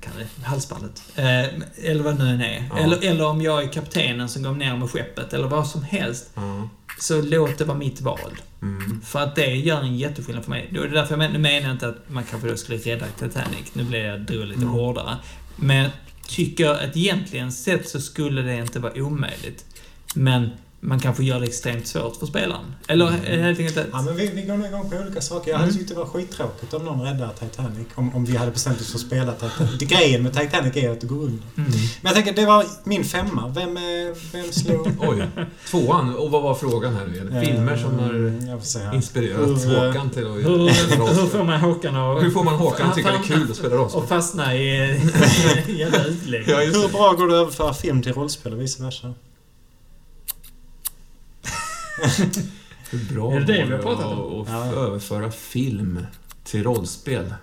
kan det, halsbandet. Eh, eller vad det nu än är. Ja. Eller, eller om jag är kaptenen som går ner med skeppet, eller vad som helst. Ja. Så låt det vara mitt val. Mm. För att det gör en jätteskillnad för mig. Det är därför jag men, nu menar jag inte att man kanske då skulle rädda Titanic. Nu blir jag drog lite Mm. hårdare. Men jag tycker att egentligen sett så skulle det inte vara omöjligt. Men man kanske gör det extremt svårt för spelaren. Eller Mm. helt enkelt att... Ja, men vi, vi går nog igång på olika saker. Jag hade Mm. tyckt det var skittråkigt om någon räddar Titanic. Om, om vi hade bestämt oss för att spela Titanic. Det, grejen med Titanic är att det går under. Mm. Men jag tänker, det var min femma. Vem, eh, vem slog... Oj. Tvåan, och vad var frågan här nu igen? Filmer som har Eh, inspirerat Hur, eh, Håkan till att Hur, hur rollspel. får man Håkan att... Hur får man Håkan att tycka det är kul att spela rollspel? Och fastna i jävla utlägg. Ja, Hur bra går det att överföra film till rollspel och vice versa? Hur bra Är det det vi har pratat om? att Ja. överföra film till rollspel?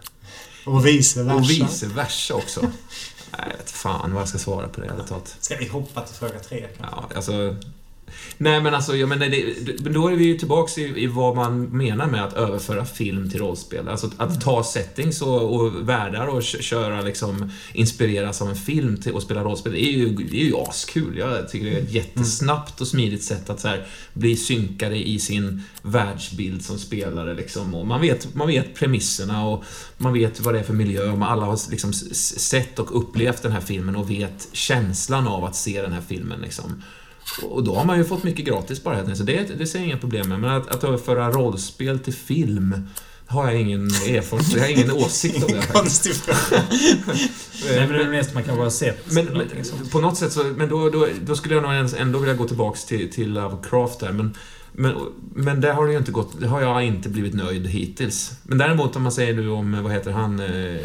Och vice versa. Och vice versa också. Nej, jag vet fan vad jag ska svara på det talat. Ska vi hoppa till fråga tre kanske? Ja, alltså... Nej, men alltså, jag menar, det, men då är vi ju tillbaks i, i vad man menar med att överföra film till rollspel. Alltså att ta settings och, och världar och köra liksom, inspireras av en film till och spela rollspel. Det är ju, det är ju askul. Jag tycker det är ett jättesnabbt och smidigt sätt att så här, bli synkade i sin världsbild som spelare. Liksom. Och man, vet, man vet premisserna och man vet vad det är för miljö. Och alla har liksom sett och upplevt den här filmen och vet känslan av att se den här filmen. Liksom. Och då har man ju fått mycket gratis bara helt så det, det ser jag inga problem med. Men att, att överföra rollspel till film, har jag ingen erfarenhet, jag har ingen åsikt om det faktiskt. Konstig fråga. Nej, men det är det mesta man kan bara sett. Men, men på något sätt så, men då, då, då skulle jag nog ändå vilja gå tillbaks till, till Lovecraft där, men men, men där har det ju inte gått, det har jag inte blivit nöjd hittills. Men däremot om man säger nu om, vad heter han, eh,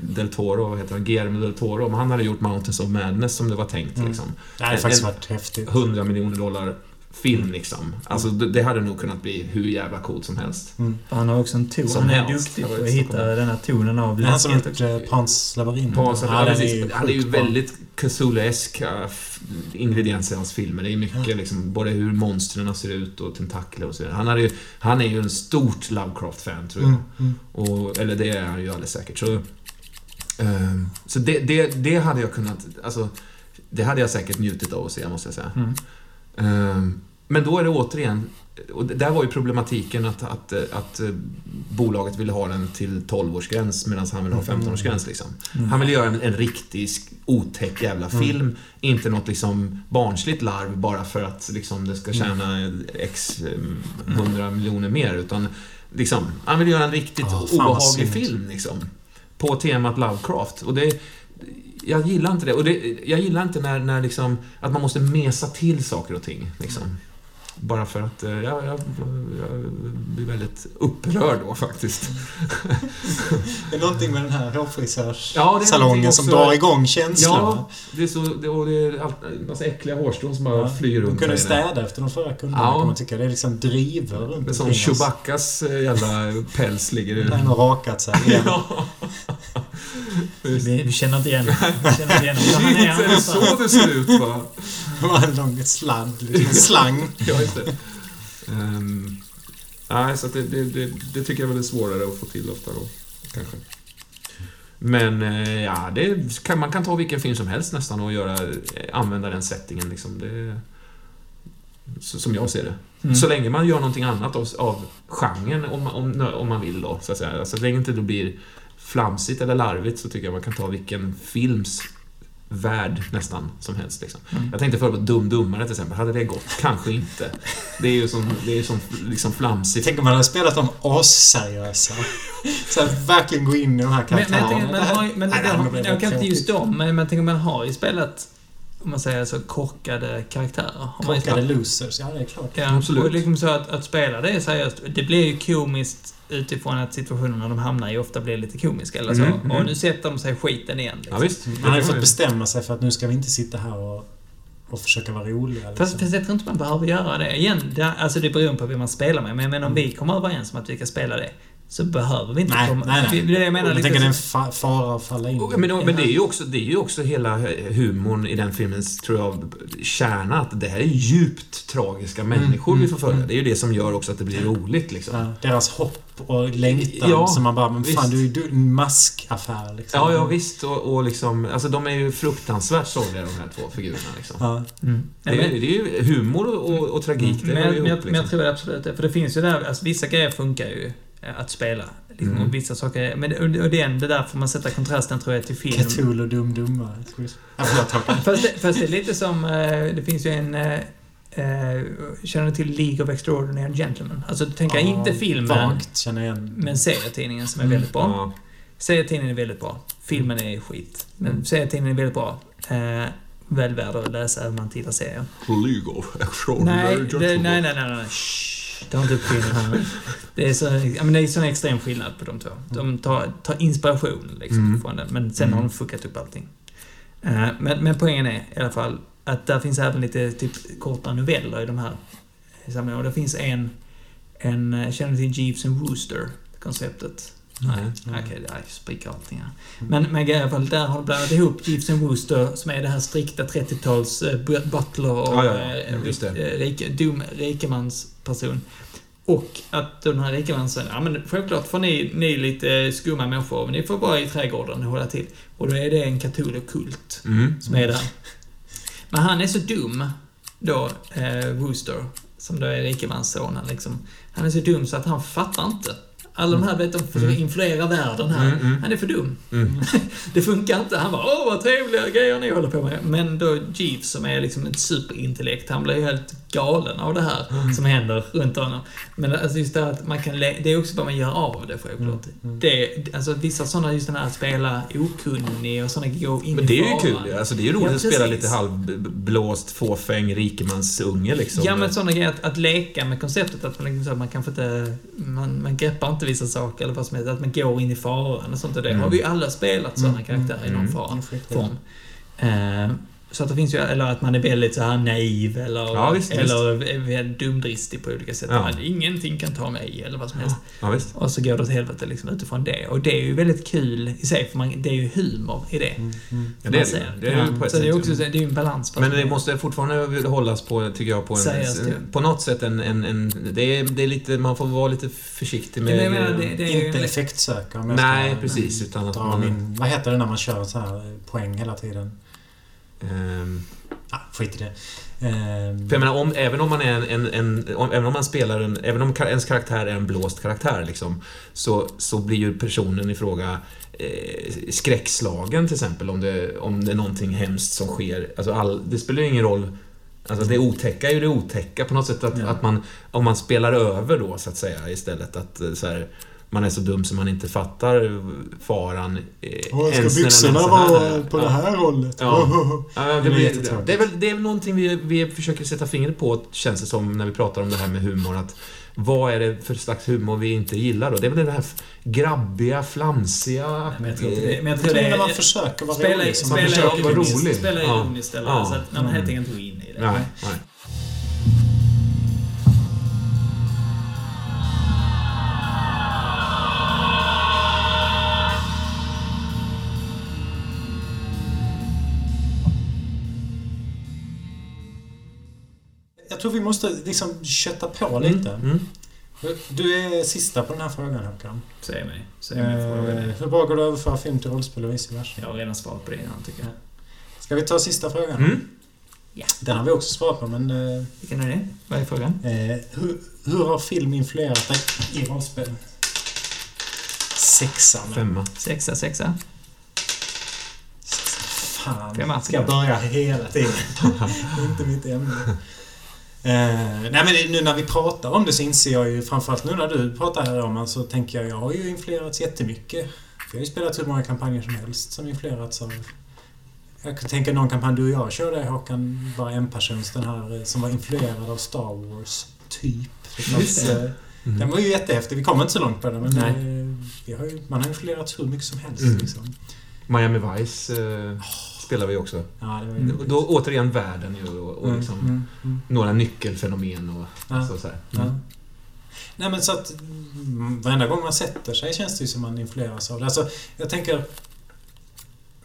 Del Toro, vad heter han, Guillermo Del Toro, om han hade gjort Mountains of Madness som det var tänkt Mm. liksom. Det hade faktiskt varit häftigt. 100 miljoner dollar film liksom. Alltså det, det hade nog kunnat bli hur jävla coolt som helst. För han har också en ton. Som Han är helst. duktig på att hitta den här tonen av är han som läskighet. gjort eh, Pans labyrint. Ja, ja, han är ju väldigt Cthulhu-eska f- ingredienser i hans filmer. Det är mycket liksom, både hur monstren ser ut och tentakler och så vidare. Han, hade ju, han är ju en stort Lovecraft-fan, tror jag. Mm, mm. Och, eller det är han ju alldeles säkert. Så, ehm, så det, det, det hade jag kunnat... Alltså, det hade jag säkert njutit av att se, måste jag säga. Mm. Ehm, Men då är det återigen, och där var ju problematiken att, att, att eh, bolaget ville ha den till 12-årsgräns medan han ville ha 15-årsgräns. Liksom. Mm. Han ville göra en, en riktig otäck jävla film, inte något liksom barnsligt larv bara för att liksom, det ska tjäna x eh, hundra miljoner mer. Utan liksom, han ville göra en riktigt vad obehaglig film. Liksom, på temat Lovecraft. Och det, jag gillar inte det. Och det, jag gillar inte när, när liksom, att man måste mesa till saker och ting. Liksom. Bara för att eh, jag, jag, jag blir väldigt upprörd då faktiskt. Det är någonting med den här Ja, hårfrisörssalongen någonting som drar igång känslorna. Ja, det är så, det, och det är allt, en massa äckliga hårstrån som bara Ja, flyger De runt kunde där inne. städa efter de förra kunderna Ja. kan man tycka. Det är liksom driver runt Det är som. Chewbaccas eh, jävla päls ligger i... Den har rakat sig igen. Ja. Vi, vi känner inte igen Vi känner inte igen honom. Han är Är det så annanstans. det ser ut va? Det var en lång sladd, liksom en slang. Ja, just det. Ehm, nej, så att det, det, det, det tycker jag väl är svårare att få till ofta då, kanske. Men eh, ja, det kan, man kan ta vilken film som helst nästan och göra, eh, använda den settingen liksom. Det, så, som jag ser det. Mm. Så länge man gör någonting annat av, av genren, om, man- om, om man vill då, så att säga. Så länge inte det blir flamsigt eller larvigt så tycker jag man kan ta vilken films värld nästan som helst. Liksom. Mm. Jag tänkte förut på Dum Dummare till exempel. Hade det gått? Kanske inte. Det är ju som, det är ju som liksom flamsigt. Tänk om man hade spelat dem asseriösa. Så att verkligen gå in i de här Men, men jag karaktärerna. men Nej, det, det har, blir jag kan inte just dem, men man tänker man har ju spelat, om man säger så, korkade karaktärer. Korkade losers, ja det är klart. Ja, Absolut. Och liksom så att, att spela det seriöst, det blir ju komiskt utifrån att situationerna de hamnar i ofta blir lite komiska eller så. Mm, mm. Och nu sätter de sig skiten igen. Liksom. Ja, visst. Man hade fått bestämma sig för att nu ska vi inte sitta här och, och försöka vara roliga. Liksom. Fast, fast jag tror inte man behöver göra det. Igen, det, alltså det beror på vem man spelar med. Men menar om vi kommer överens om att vi ska spela det, så behöver vi inte Nej, komma... nej, nej. Det det jag menar jag tänker det är en fa- fara att falla in Men, men det är ju också, det är ju också hela humorn i den filmens, tror jag, kärna. Att det här är djupt tragiska människor mm, vi får följa. mm. Det är ju det som gör också att det blir roligt liksom. Ja, deras hopp och längtan Ja, som man bara, men fan du är ju en maskaffär liksom. Ja, ja visst. Och, och liksom, alltså de är ju fruktansvärt sorgliga de här två figurerna liksom. Ja. Mm. Det, är, men- det är ju humor och, och tragik, det men, hör ju men, jag, ihop men jag liksom. tror absolut det. För det finns ju där, alltså vissa grejer funkar ju eh, att spela. Liksom, Mm. och vissa saker... Men det, och det, är det där får man sätta kontrasten tror jag till film. Cthulhu Dum. Ja, förlåt Håkan. Fast det, fast det är lite som, eh, det finns ju en... eh, eh, Känner du till League of Extraordinary Gentlemen? Alltså, du tänker Ja, inte filmen, Vagt känner jag igen. men serietidningen som är Mm. väldigt bra. Ja. Serietidningen är väldigt bra. Filmen är skit. Men serietidningen är väldigt bra. Eh, väl värd att läsa om man tittar serier. League of Extraordinary Nej, det, Gentlemen. nej, nej, nej, nej. Shh, Ta inte upp filmen här. Det är så, men det är sån extrem skillnad på de två. De tar, tar inspiration liksom Mm. från den, men sen har Mm. de fuckat upp allting. Eh, men, men poängen är i alla fall att där finns även lite typ korta noveller i de här samlingarna. Och det finns en, en eh, känner du till Jeeves and Wooster? Konceptet? Nej, okej, okay, jag spricker allting här. Men, men i alla fall, där har de blandat ihop and Wooster, som är det här strikta 30-tals eh, bu- butler och Ja, ja, ja. eh, eh, rike, dum rikemansperson. Och att den här rikemansen, ja men självklart får ni, ni lite skumma människor, men ni får vara i trädgården hålla till. Och då är det en Cthulhu-kult Mm. som är där. Men han är så dum, då, eh, Wooster, som då är rikemanssonen liksom. Han är så dum så att han fattar inte. Alla de här, vet, de försöker Mm. influera världen här. Mm, mm. Han är för dum. Mm. Det funkar inte. Han bara åh vad trevliga grejer ni håller på med. Men då Jeeves som är liksom ett superintellekt, han blir ju helt galen av det här Mm. som händer runt honom. Men alltså just det här att man kan... Det är också vad man gör av det självklart. Mm, mm. Det, alltså vissa sådana, just den här att spela okunnig och sådana gå in Men det är ju kul ju. Alltså, det är ju roligt Ja, att spela lite halvblåst, fåfäng rikemansunge liksom. Ja, men sådana grejer att, att leka med konceptet att man, liksom, man kanske inte... Man, man greppar inte vissa saker eller vad som helst. Att man går in i faran och sånt. Och det Mm. har vi ju alla spelat sådana Mm, karaktärer i någon mm. form. Så att det finns ju, eller att man är väldigt så här naiv eller, Ja, visst, eller är dumdristig på olika sätt. Ja. Att ingenting kan ta mig eller vad som helst. Ja, visst. Och så går det åt helvete liksom utifrån det. Och det är ju väldigt kul i sig, för man, det är ju humor i det. Mm, mm. Ja, det är man det. Det är ju på ett så det är sätt, också det är ju en balans. Men det måste fortfarande hållas på, tycker jag, på Seriöst, en... På något sätt en... en, en det, är, det är lite... Man får vara lite försiktig med... menar, det, det är ju... Inte ska Nej, precis. Utan att man... min... Vad heter det när man kör så här poäng hela tiden? Ehm, Ah, skit i det. Ehm, För jag menar, om, även om man är en, en, en om, även om man spelar en, även om ens karaktär är en blåst karaktär liksom, så, så blir ju personen i fråga eh, skräckslagen till exempel om det, om det är någonting hemskt som sker. Alltså all, det spelar ju ingen roll Alltså det otäcka är ju det otäcka på något sätt att, Ja. att man, om man spelar över då så att säga istället att eh, så här, man är så dum så man inte fattar faran. eh, ens ska är byxorna vara på Ja. det här hållet? Ja. Ja, det, Det är blir, det, är väl, det är väl någonting vi, vi försöker sätta fingret på, känns det som, när vi pratar om det här med humor. Att vad är det för slags humor vi inte gillar då? Det är väl det här grabbiga, flamsiga... Men jag tror inte det. Men jag Jag tror tror det när man är... försöker vara Spela, rolig. man spela, försöker vara ironiskt, rolig. spela Ja. eller Ja. så att man helt enkelt går in i det. Nej, nej. Tror vi måste liksom kötta på lite. Mm. Du är sista på den här frågan Håkan. Säg mig. Säg mig. Eh, hur bra går det att överföra film till rollspel och vice versa? Jag har redan svarat på det innan tycker jag. Ska vi ta sista frågan? Mm. Ja. Den har vi också svarat på, men... Eh, Vilken är det? Vad är frågan? eh, hur, hur har film influerat dig i rollspel? Sexan. Femma. Sexa, sexa. Fan. Femma. Ska jag börja hela tiden? Inte mitt ämne. Eh, nej men nu när vi pratar om det så inser jag ju framförallt nu när du pratar här om så tänker jag jag har ju influerats jättemycket. Jag har ju spelat hur många kampanjer som helst som influerats av... Jag kan tänka någon kampanj du och jag körde Håkan, bara en persons den här eh, som var influerad av Star Wars, typ. Fanns, eh, Mm. Den var ju jättehäftig. Vi kommer inte så långt på den men Nej. eh, vi har ju, man har influerats hur mycket som helst. Mm. Liksom. Miami Vice eh, spelar vi också. Ja, det var ju Mm. Då återigen världen ju och, och Mm, liksom mm, mm. några nyckelfenomen och Ja. så, så här. Ja. Mm. Nej men så att varenda gång man sätter sig känns det ju som man influeras av det. Alltså, jag tänker...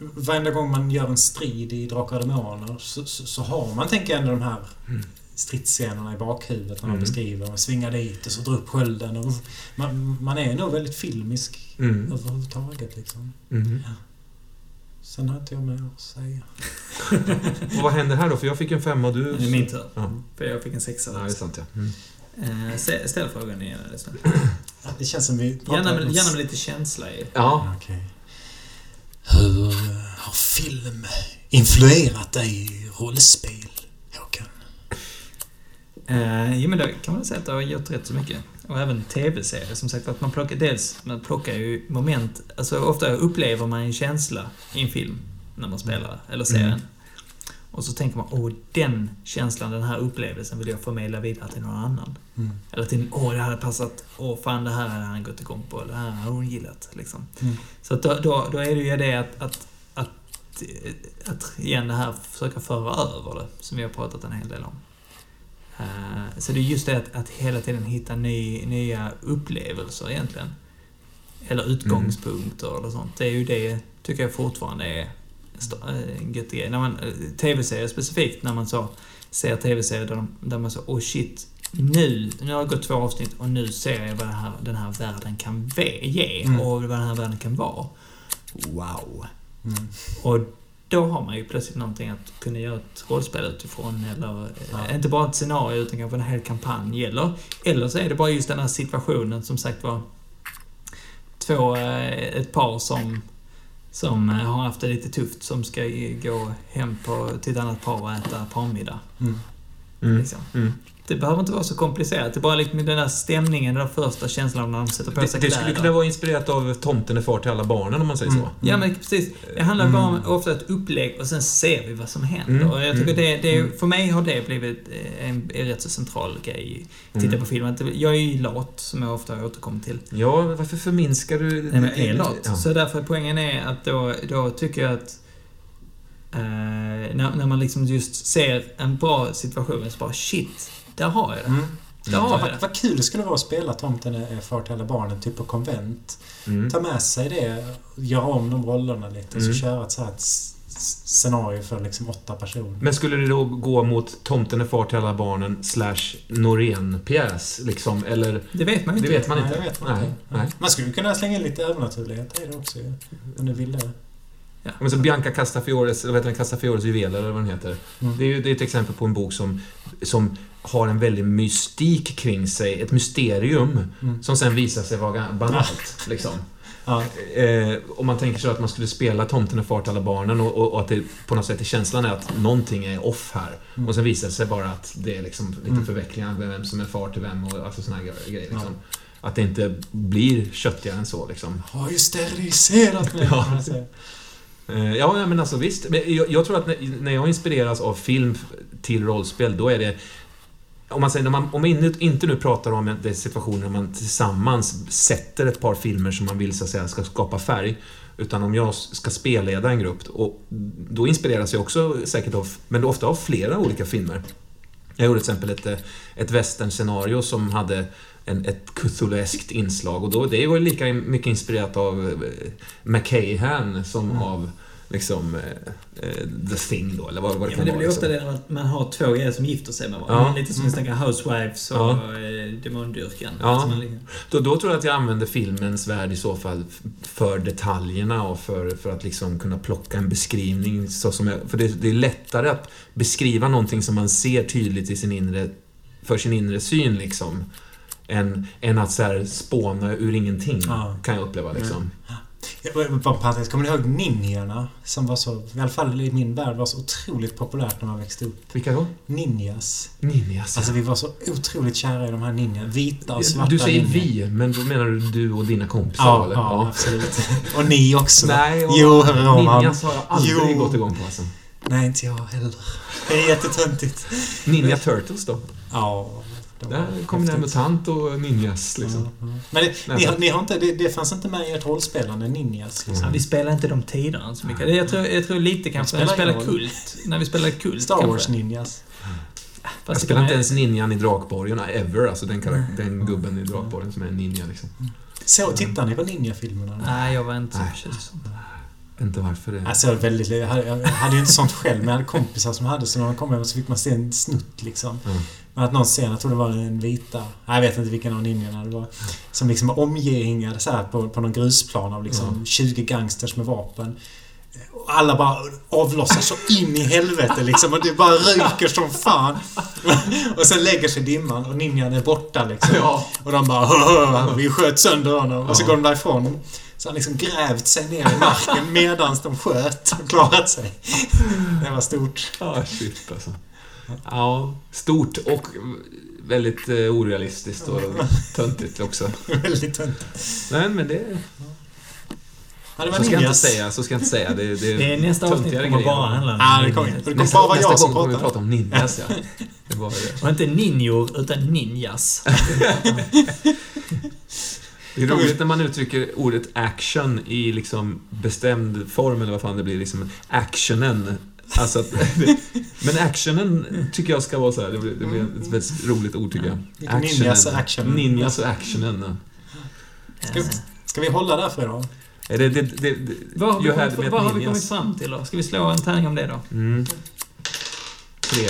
Varenda gång man gör en strid i Drakar och Demoner så, så, så har man, tänker jag, ändå de här stridsscenerna i bakhuvudet när man Mm. beskriver. Man svingar dit och så drar upp skölden. Och man, man är nog väldigt filmisk Mm. överhuvudtaget. Liksom. Mm. Sen har inte jag mer att säga. Och vad händer här då? För jag fick en femma och du... Det är min tur. Ja, För jag fick en sexa. ja det är sant ja. Mm. Eh, stä- ställ frågan igen. Ja, Det känns som vi Gärna med, gärna med lite känsla i. Ja. Okej. Hur har film influerat dig i rollspel, Håkan? Eh, jo men det kan man säga att det har gjort rätt så mycket. Och även tv-serier som sagt. Att man plockar, dels, man plockar ju moment. Alltså ofta upplever man en känsla i en film när man spelar, eller ser Mm. den. Och så tänker man, åh den känslan, den här upplevelsen vill jag förmedla vidare till någon annan. Mm. Eller till, åh det hade passat, åh fan det här hade han gått igång på, det här hade hon gillat. Liksom. Mm. Så att då, då, då är det ju det att, att, att, att igen det här försöka föra över det, som vi har pratat en hel del om. Eh, så det är just det att, att hela tiden hitta ny, nya upplevelser egentligen. Eller utgångspunkter eller sånt. Det är ju det, tycker jag fortfarande är st- eh, en gött grej. När man, eh, tv-serier specifikt, när man så ser tv-serier där, de, där man så, oh shit, nu, nu har det gått två avsnitt och nu ser jag vad det här, den här världen kan ge Mm. och vad den här världen kan vara. Wow. Mm. Och då har man ju plötsligt någonting att kunna göra ett rollspel utifrån eller eh, Ja. inte bara ett scenario utan kanske en hel kampanj eller eller så är det bara just den här situationen som sagt var två, eh, ett par som som eh, har haft det lite tufft som ska gå hem på, till ett annat par och äta parmiddag. Mm. Mm. Liksom. Mm. Det behöver inte vara så komplicerat. Det är bara liksom den där stämningen, den där första känslan när de sätter på Det, sig det skulle kläder. kunna vara inspirerat av Tomten är far till alla barnen om man säger Mm. så. Ja men precis. Det handlar bara om ofta ett upplägg och sen ser vi vad som händer. Mm. Och jag tycker Mm. det, det, för mig har det blivit eh, en, en rätt så central grej. Titta Mm. på filmen. Jag är ju lat, som jag ofta återkommer till. Ja, varför förminskar du... Nej, men jag är lat. Ja. Så därför poängen är att då, då tycker jag att eh, när, när man liksom just ser en bra situation så bara shit, där har jag det. Mm. Jag Vad, vad kul det skulle vara att spela Tomten är far till alla barnen, typ på konvent. Mm. Ta med sig det, göra om de rollerna lite och Mm. så köra ett så här ett scenario för liksom åtta personer. Men skulle det då gå mot Tomten är far till alla barnen slash Norén-pjäs, liksom? Eller? Det vet man ju Det inte. vet man Nej, inte. jag vet man nej, inte. nej. Man skulle kunna slänga in lite övernaturlighet i det också. Om du vill det. Men så Bianca Castafiores, eller vad heter den, Castafiores juveler eller vad den heter. Mm. Det är ju det är ett exempel på en bok som, som har en väldig mystik kring sig. Ett mysterium Mm. som sen visar sig vara banalt. liksom. Ja. Eh, om man tänker sig att man skulle spela Tomten är far till alla barnen och, och, och att det på något sätt är känslan är att någonting är off här. Mm. Och sen visar det sig bara att det är liksom lite Mm. förvecklingar vem som är far till vem och alltså såna grejer. Liksom. Att det inte blir köttigare än så liksom. Har ju steriliserat mig. Ja. Eh, Ja, men alltså visst. Men jag, jag tror att när, när jag inspireras av film till rollspel, då är det... Om man, säger, när man, om man inte, nu pratar om en- det situationer när man tillsammans sätter ett par filmer som man vill så att säga ska skapa färg. Utan om jag ska spelleda en grupp, och då inspireras jag också säkert av, men ofta av flera olika filmer. Jag gjorde till exempel ett, ett western-scenario som hade en, ett Cthulhu-eskt inslag och då, det var lika mycket inspirerat av eh, McCahan som Mm. av liksom eh, eh, The Thing då, eller vad, vad det Ja, kan men det vara. blir ofta Liksom. det när man- har två grejer som gifter sig med Ja. varandra. Lite som vi snackar Housewives och Ja. eh, Demondyrkan. Ja. Alltså man liksom- Då, då tror jag att jag använder filmens värld i så fall för detaljerna och för, för att liksom kunna plocka en beskrivning. Så som jag, för det, det är lättare att beskriva någonting som man ser tydligt i sin inre, för sin inre syn liksom. Än, än att så här spåna ur ingenting, Ja. kan jag uppleva liksom. Jag- Parentes, kommer ni ihåg ninjarna? Som var så, i alla fall i min värld, var så otroligt populärt när man växte upp. Vilka då? Ninjas. Ninjas. Alltså vi var så otroligt kära i de här ninja. Vita och svarta du säger ninja. vi, men då menar du du och dina kompisar? Ja, eller? ja, absolut. Och ni också. Nej, och Jo, Roman. Ninjas har jag aldrig Jo. gått igång på alltså. Nej, inte jag heller. Det är jättetöntigt. Ninja Turtles då? Ja. Där kommer det mutant och ninjas liksom. Ja. Men det, ni, har, ni har inte, det, det fanns inte med i ert rollspelande, ninjas? Liksom. Ja, vi spelar inte de tiderna så mycket. Jag tror, jag tror lite kanske när vi roll. kult. När vi spelar kult Star kanske. Wars ninjas. Jag spelar inte ens ninjan i Drakborgen ever, alltså den, karak- den gubben i Drakborgen som är en ninja liksom. Så, tittar ni på ninjafilmerna? Nej, jag var inte så förtjust Inte varför det. Alltså jag, var väldigt, jag hade, jag hade ju inte sånt själv, men jag hade kompisar som hade så när de kom hem så fick man se en snutt liksom. Mm. Men att någon scen, jag tror det var den vita, jag vet inte vilken av ninjorna det var. Som liksom var omgängad så här på, på någon grusplan av liksom Mm. 20 gangsters med vapen. Alla bara avlossar så in i helvete liksom och det bara ryker som fan. Och sen lägger sig dimman och ninjan är borta liksom. Ja. Och de bara "Haha, vi sköt sönder honom. Och så Ja. går de därifrån. Så han liksom grävt sig ner i marken medans de sköt och klarat sig. Det var stort. Ah, shit alltså. Ja, stort och väldigt eh, orealistiskt och töntigt också. Väldigt tunt. Nej, men det... Ja, det var Så ska jag inte säga, så ska jag inte säga. Det, det, Det är nästa avsnitt kommer grejer. bara handla om Ja, det kommer, ninjas. det kommer Nästa, bara nästa gång kommer vi prata om ninjas, ja. Det var det. Och inte ninjor, utan ninjas. Det är roligt när man uttrycker ordet action i liksom bestämd form, eller vad fan det blir, liksom actionen. Alltså att, men actionen tycker jag ska vara så här. Det blir, det blir ett väldigt roligt ord tycker jag. Vilken ninjas och action. Ninjas och actionen. Ska, ska vi hålla där för idag? Det, det, det, det, Vad har, vi kommit, vad har vi kommit fram till då? Ska vi slå en tärning om det då? Mm. Tre.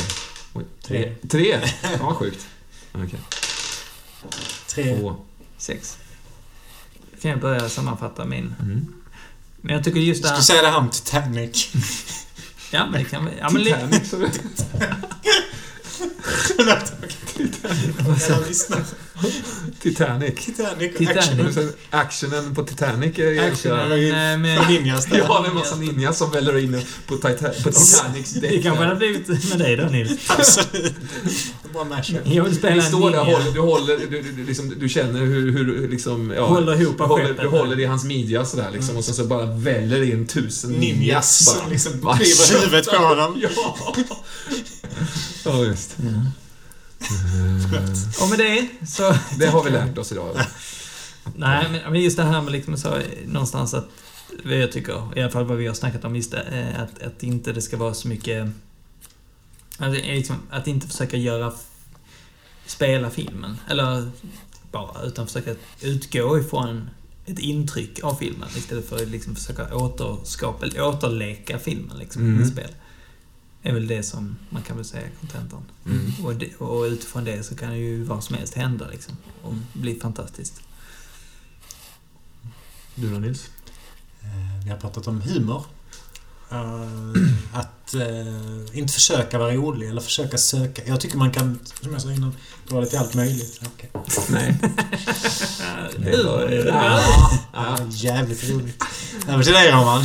Oj, tre. Tre? Vad sjukt. Okej. Tre. Två. Sex. Kan jag börja sammanfatta min. Mm. Men jag tycker just det Ska här... du säga det här om Titanic? Ja, men det kan vi... Ja, men li, Titanic, så det- Förlåt. Alla lyssnar. Titanic. Titanic. Titanic. Action. Och Actionen på Titanic är Action. ganska... Nej, men- Ninjas där. Ja, det är en massa ninjas som väller in på, Tita- på Titanics Det däck. kanske hade blivit med dig då Nils. Absolut. Bra mashup. Jag vill spela en står där och ninja. håller, du håller, du, du, du, liksom, du känner hur, hur liksom, ja, Håller ihop du håller, skeppet. du håller i hans midja sådär liksom och sen så bara väller in tusen ninjas Ninjas bara. som liksom Bara kliver huvudet på honom. Ja! Ja, just. Och med det så... Det har vi lärt oss idag. Nej, men- just det här med liksom så, någonstans att vad jag tycker, i alla fall vad vi har snackat om, just det, eh, att, att inte det ska vara så mycket... Att, liksom, att inte försöka göra... Spela filmen, eller bara, utan försöka utgå ifrån ett intryck av filmen istället för att liksom försöka återskapa, återleka filmen liksom, Mm. i spel. Är väl det som man kan väl säga är kontentan. Mm. Och, det, och utifrån det så kan ju vad som helst hända liksom. Och bli fantastiskt. Du då Nils? Eh, Vi har pratat om humor. Eh, Att eh, inte försöka vara rolig eller försöka söka. Jag tycker man kan, som jag sa innan, dra det till allt möjligt. Okej. Nej. Det var- Ja, Ja. jävligt roligt. Över till dig Roman.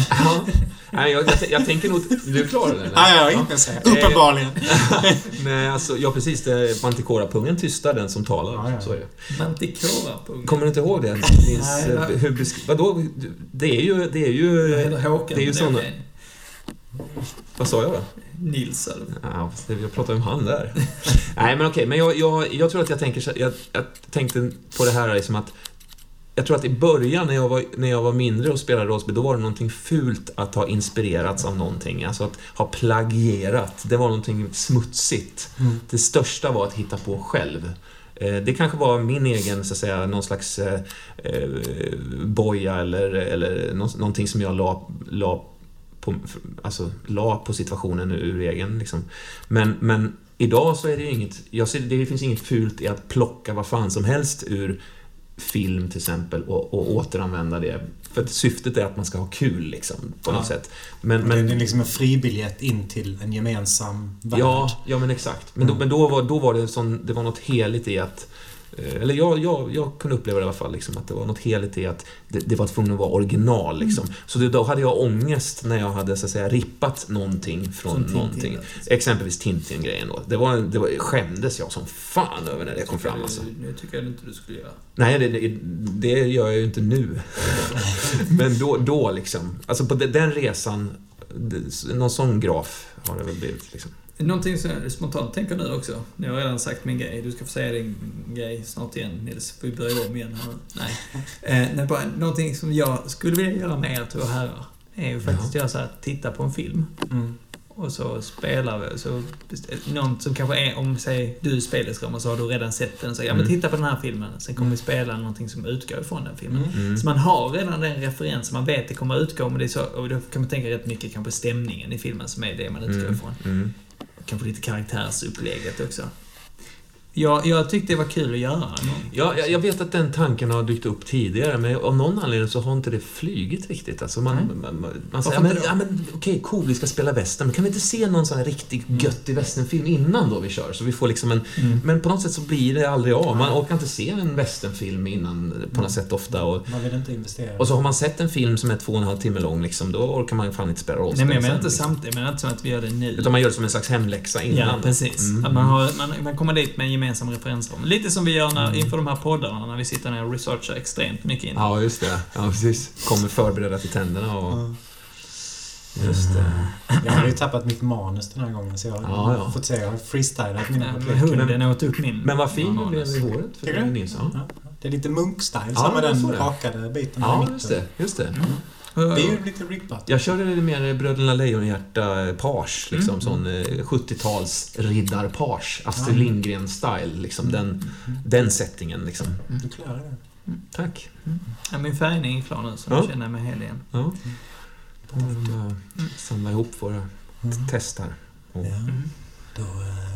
Nej, jag, jag, jag tänker nog... Du klarar det eller? Nej, jag har inget att säga. Uppenbarligen. Nej, alltså, ja precis. Det, Manticora-pungen tystar den som talar. Ja, ja. Så är det. Manticora-punkt. Kommer du inte ihåg det? Nils, Nej, eh, hur besk- Vadå? Det är ju... Det är ju... Det är ju okej. Vad sa jag då? Nils eller? Ja, jag pratar om han där. Nej, men okej. Men jag, jag, jag tror att jag tänker jag, jag tänkte på det här liksom att jag tror att i början när jag var, när jag var mindre och spelade rollspel, då var det någonting fult att ha inspirerats av någonting. Alltså att ha plagierat. Det var någonting smutsigt. Mm. Det största var att hitta på själv. Eh, Det kanske var min egen, så att säga, någon slags eh, eh, boja eller, eller nå- någonting som jag la, la, på, alltså, la på situationen ur egen. Liksom. Men, men idag så är det ju inget, jag ser, det finns inget fult i att plocka vad fan som helst ur film till exempel och, och återanvända det. För syftet är att man ska ha kul liksom, på något Ja. sätt. Men, Men, det är liksom en fribiljett in till en gemensam värld. Ja, ja men exakt. Men, då, Mm. men då, var, då var det sån, det var något heligt i att eller jag, jag, jag kunde uppleva det i alla fall, liksom, att det var något heligt i att det, det var tvungen att vara original. Liksom. Mm. Så det, då hade jag ångest när jag hade så att säga, rippat någonting från Tintin, någonting. alltså. Exempelvis Tintin-grejen då. Det var, det var, skämdes jag som fan över när det kom fram. Alltså. Nu tycker jag inte du skulle göra. Nej, det, det, det gör jag ju inte nu. Men då, då liksom. Alltså på de- den resan, det- någon sån graf har det väl blivit. Liksom. Någonting som jag spontant tänker nu också. Jag har redan sagt min grej. Du ska få säga din grej snart igen Nils. Vi börjar om igen här nu. Nej. Eh, bara, någonting som jag skulle vilja göra med er två herrar är ju faktiskt göra så här, titta på en film. Mm. Och så spelar vi, så någon som kanske är, om säg du är speleskram och så har du redan sett den, så ja men Mm. titta på den här filmen. Sen kommer vi spela någonting som utgår ifrån den filmen. Mm. Mm. Så man har redan den referensen, man vet det kommer utgå, men det är så, och då kan man tänka rätt mycket kanske stämningen i filmen som är det man utgår Mm. ifrån. Kanske lite karaktärsupplägget också. Jag, jag tyckte det var kul att göra någon. Ja, jag, jag vet att den tanken har dykt upp tidigare, men av någon anledning så har inte det flygit riktigt. Alltså man, Nej. man, man, man säger, ja, men, ja, men okej, cool, vi ska spela västern, men kan vi inte se någon sån här riktigt göttig västernfilm innan då vi kör? Så vi får liksom en... Mm. Men på något sätt så blir det aldrig av. Man orkar inte se en västernfilm innan på något sätt ofta. Och, Man vill inte investera. och så har man sett en film som är två och en halv timme lång, liksom, då orkar man fan inte spela rollspel Nej men jag menar inte liksom. samtidigt, jag menar inte som att vi gör det nu. Utan man gör det som en slags hemläxa innan. Ja, precis. Mm. Att man, har, man, man kommer dit med en gemensam referensram. Lite som vi gör när, inför de här poddarna, när vi sitter ner och researchar extremt mycket in. Ja, just det. Ja, precis. Kommer förberedda till tänderna och... Ja. Just det. Jag har ju tappat mitt manus den här gången så jag har Ja, ja. fått se, jag har freestylat mina repliker. hunden åt upp min Men vad fin du blev i håret för du? Nilsson. Ja, det är lite munk-style, Ja, samma den det. rakade biten Ja, just det. Just det. Det är ju lite rippat. Jag körde lite mer Bröderna Lejonhjärta-page, liksom. Mm. Sån eh, 70-tals riddarpage. Astrid Ja. Lindgren-style, liksom. Den, den settingen, liksom. Du klarar det. Tack. Ja, min färgning är klar nu, så Ja. nu känner jag mig hel igen. Ja. Mm. Samla ihop våra Mm. testar. Och, Ja. Då eh, ja.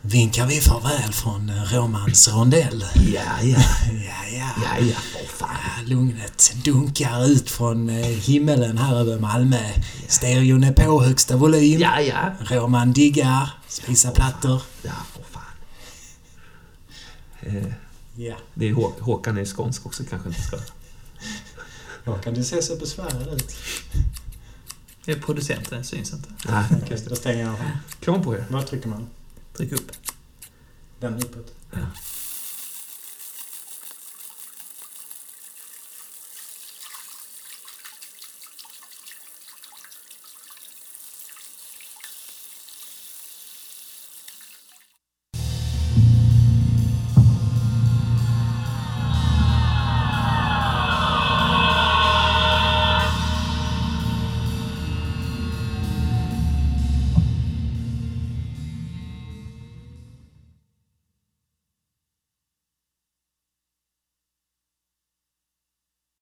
Vinkar vi farväl från eh, Romans rondell. Ja, ja. Ja, ja. Ja, ja, för fan. Ja, Lugnet dunkar ut från eh, himmelen här över Malmö. Stereon är på högsta volym. Ja, ja. Roman diggar. Spisa plattor. Ja, åh fan. Eh, Ja. det är Hå- Håkan är skånsk också kanske inte ska... Håkan, du ser så besvärad ut. Det är producenten, syns inte. Nej, Okej, så då stänger jag av. kram på er. Var trycker man? Tryck upp. Den uppåt. Ja.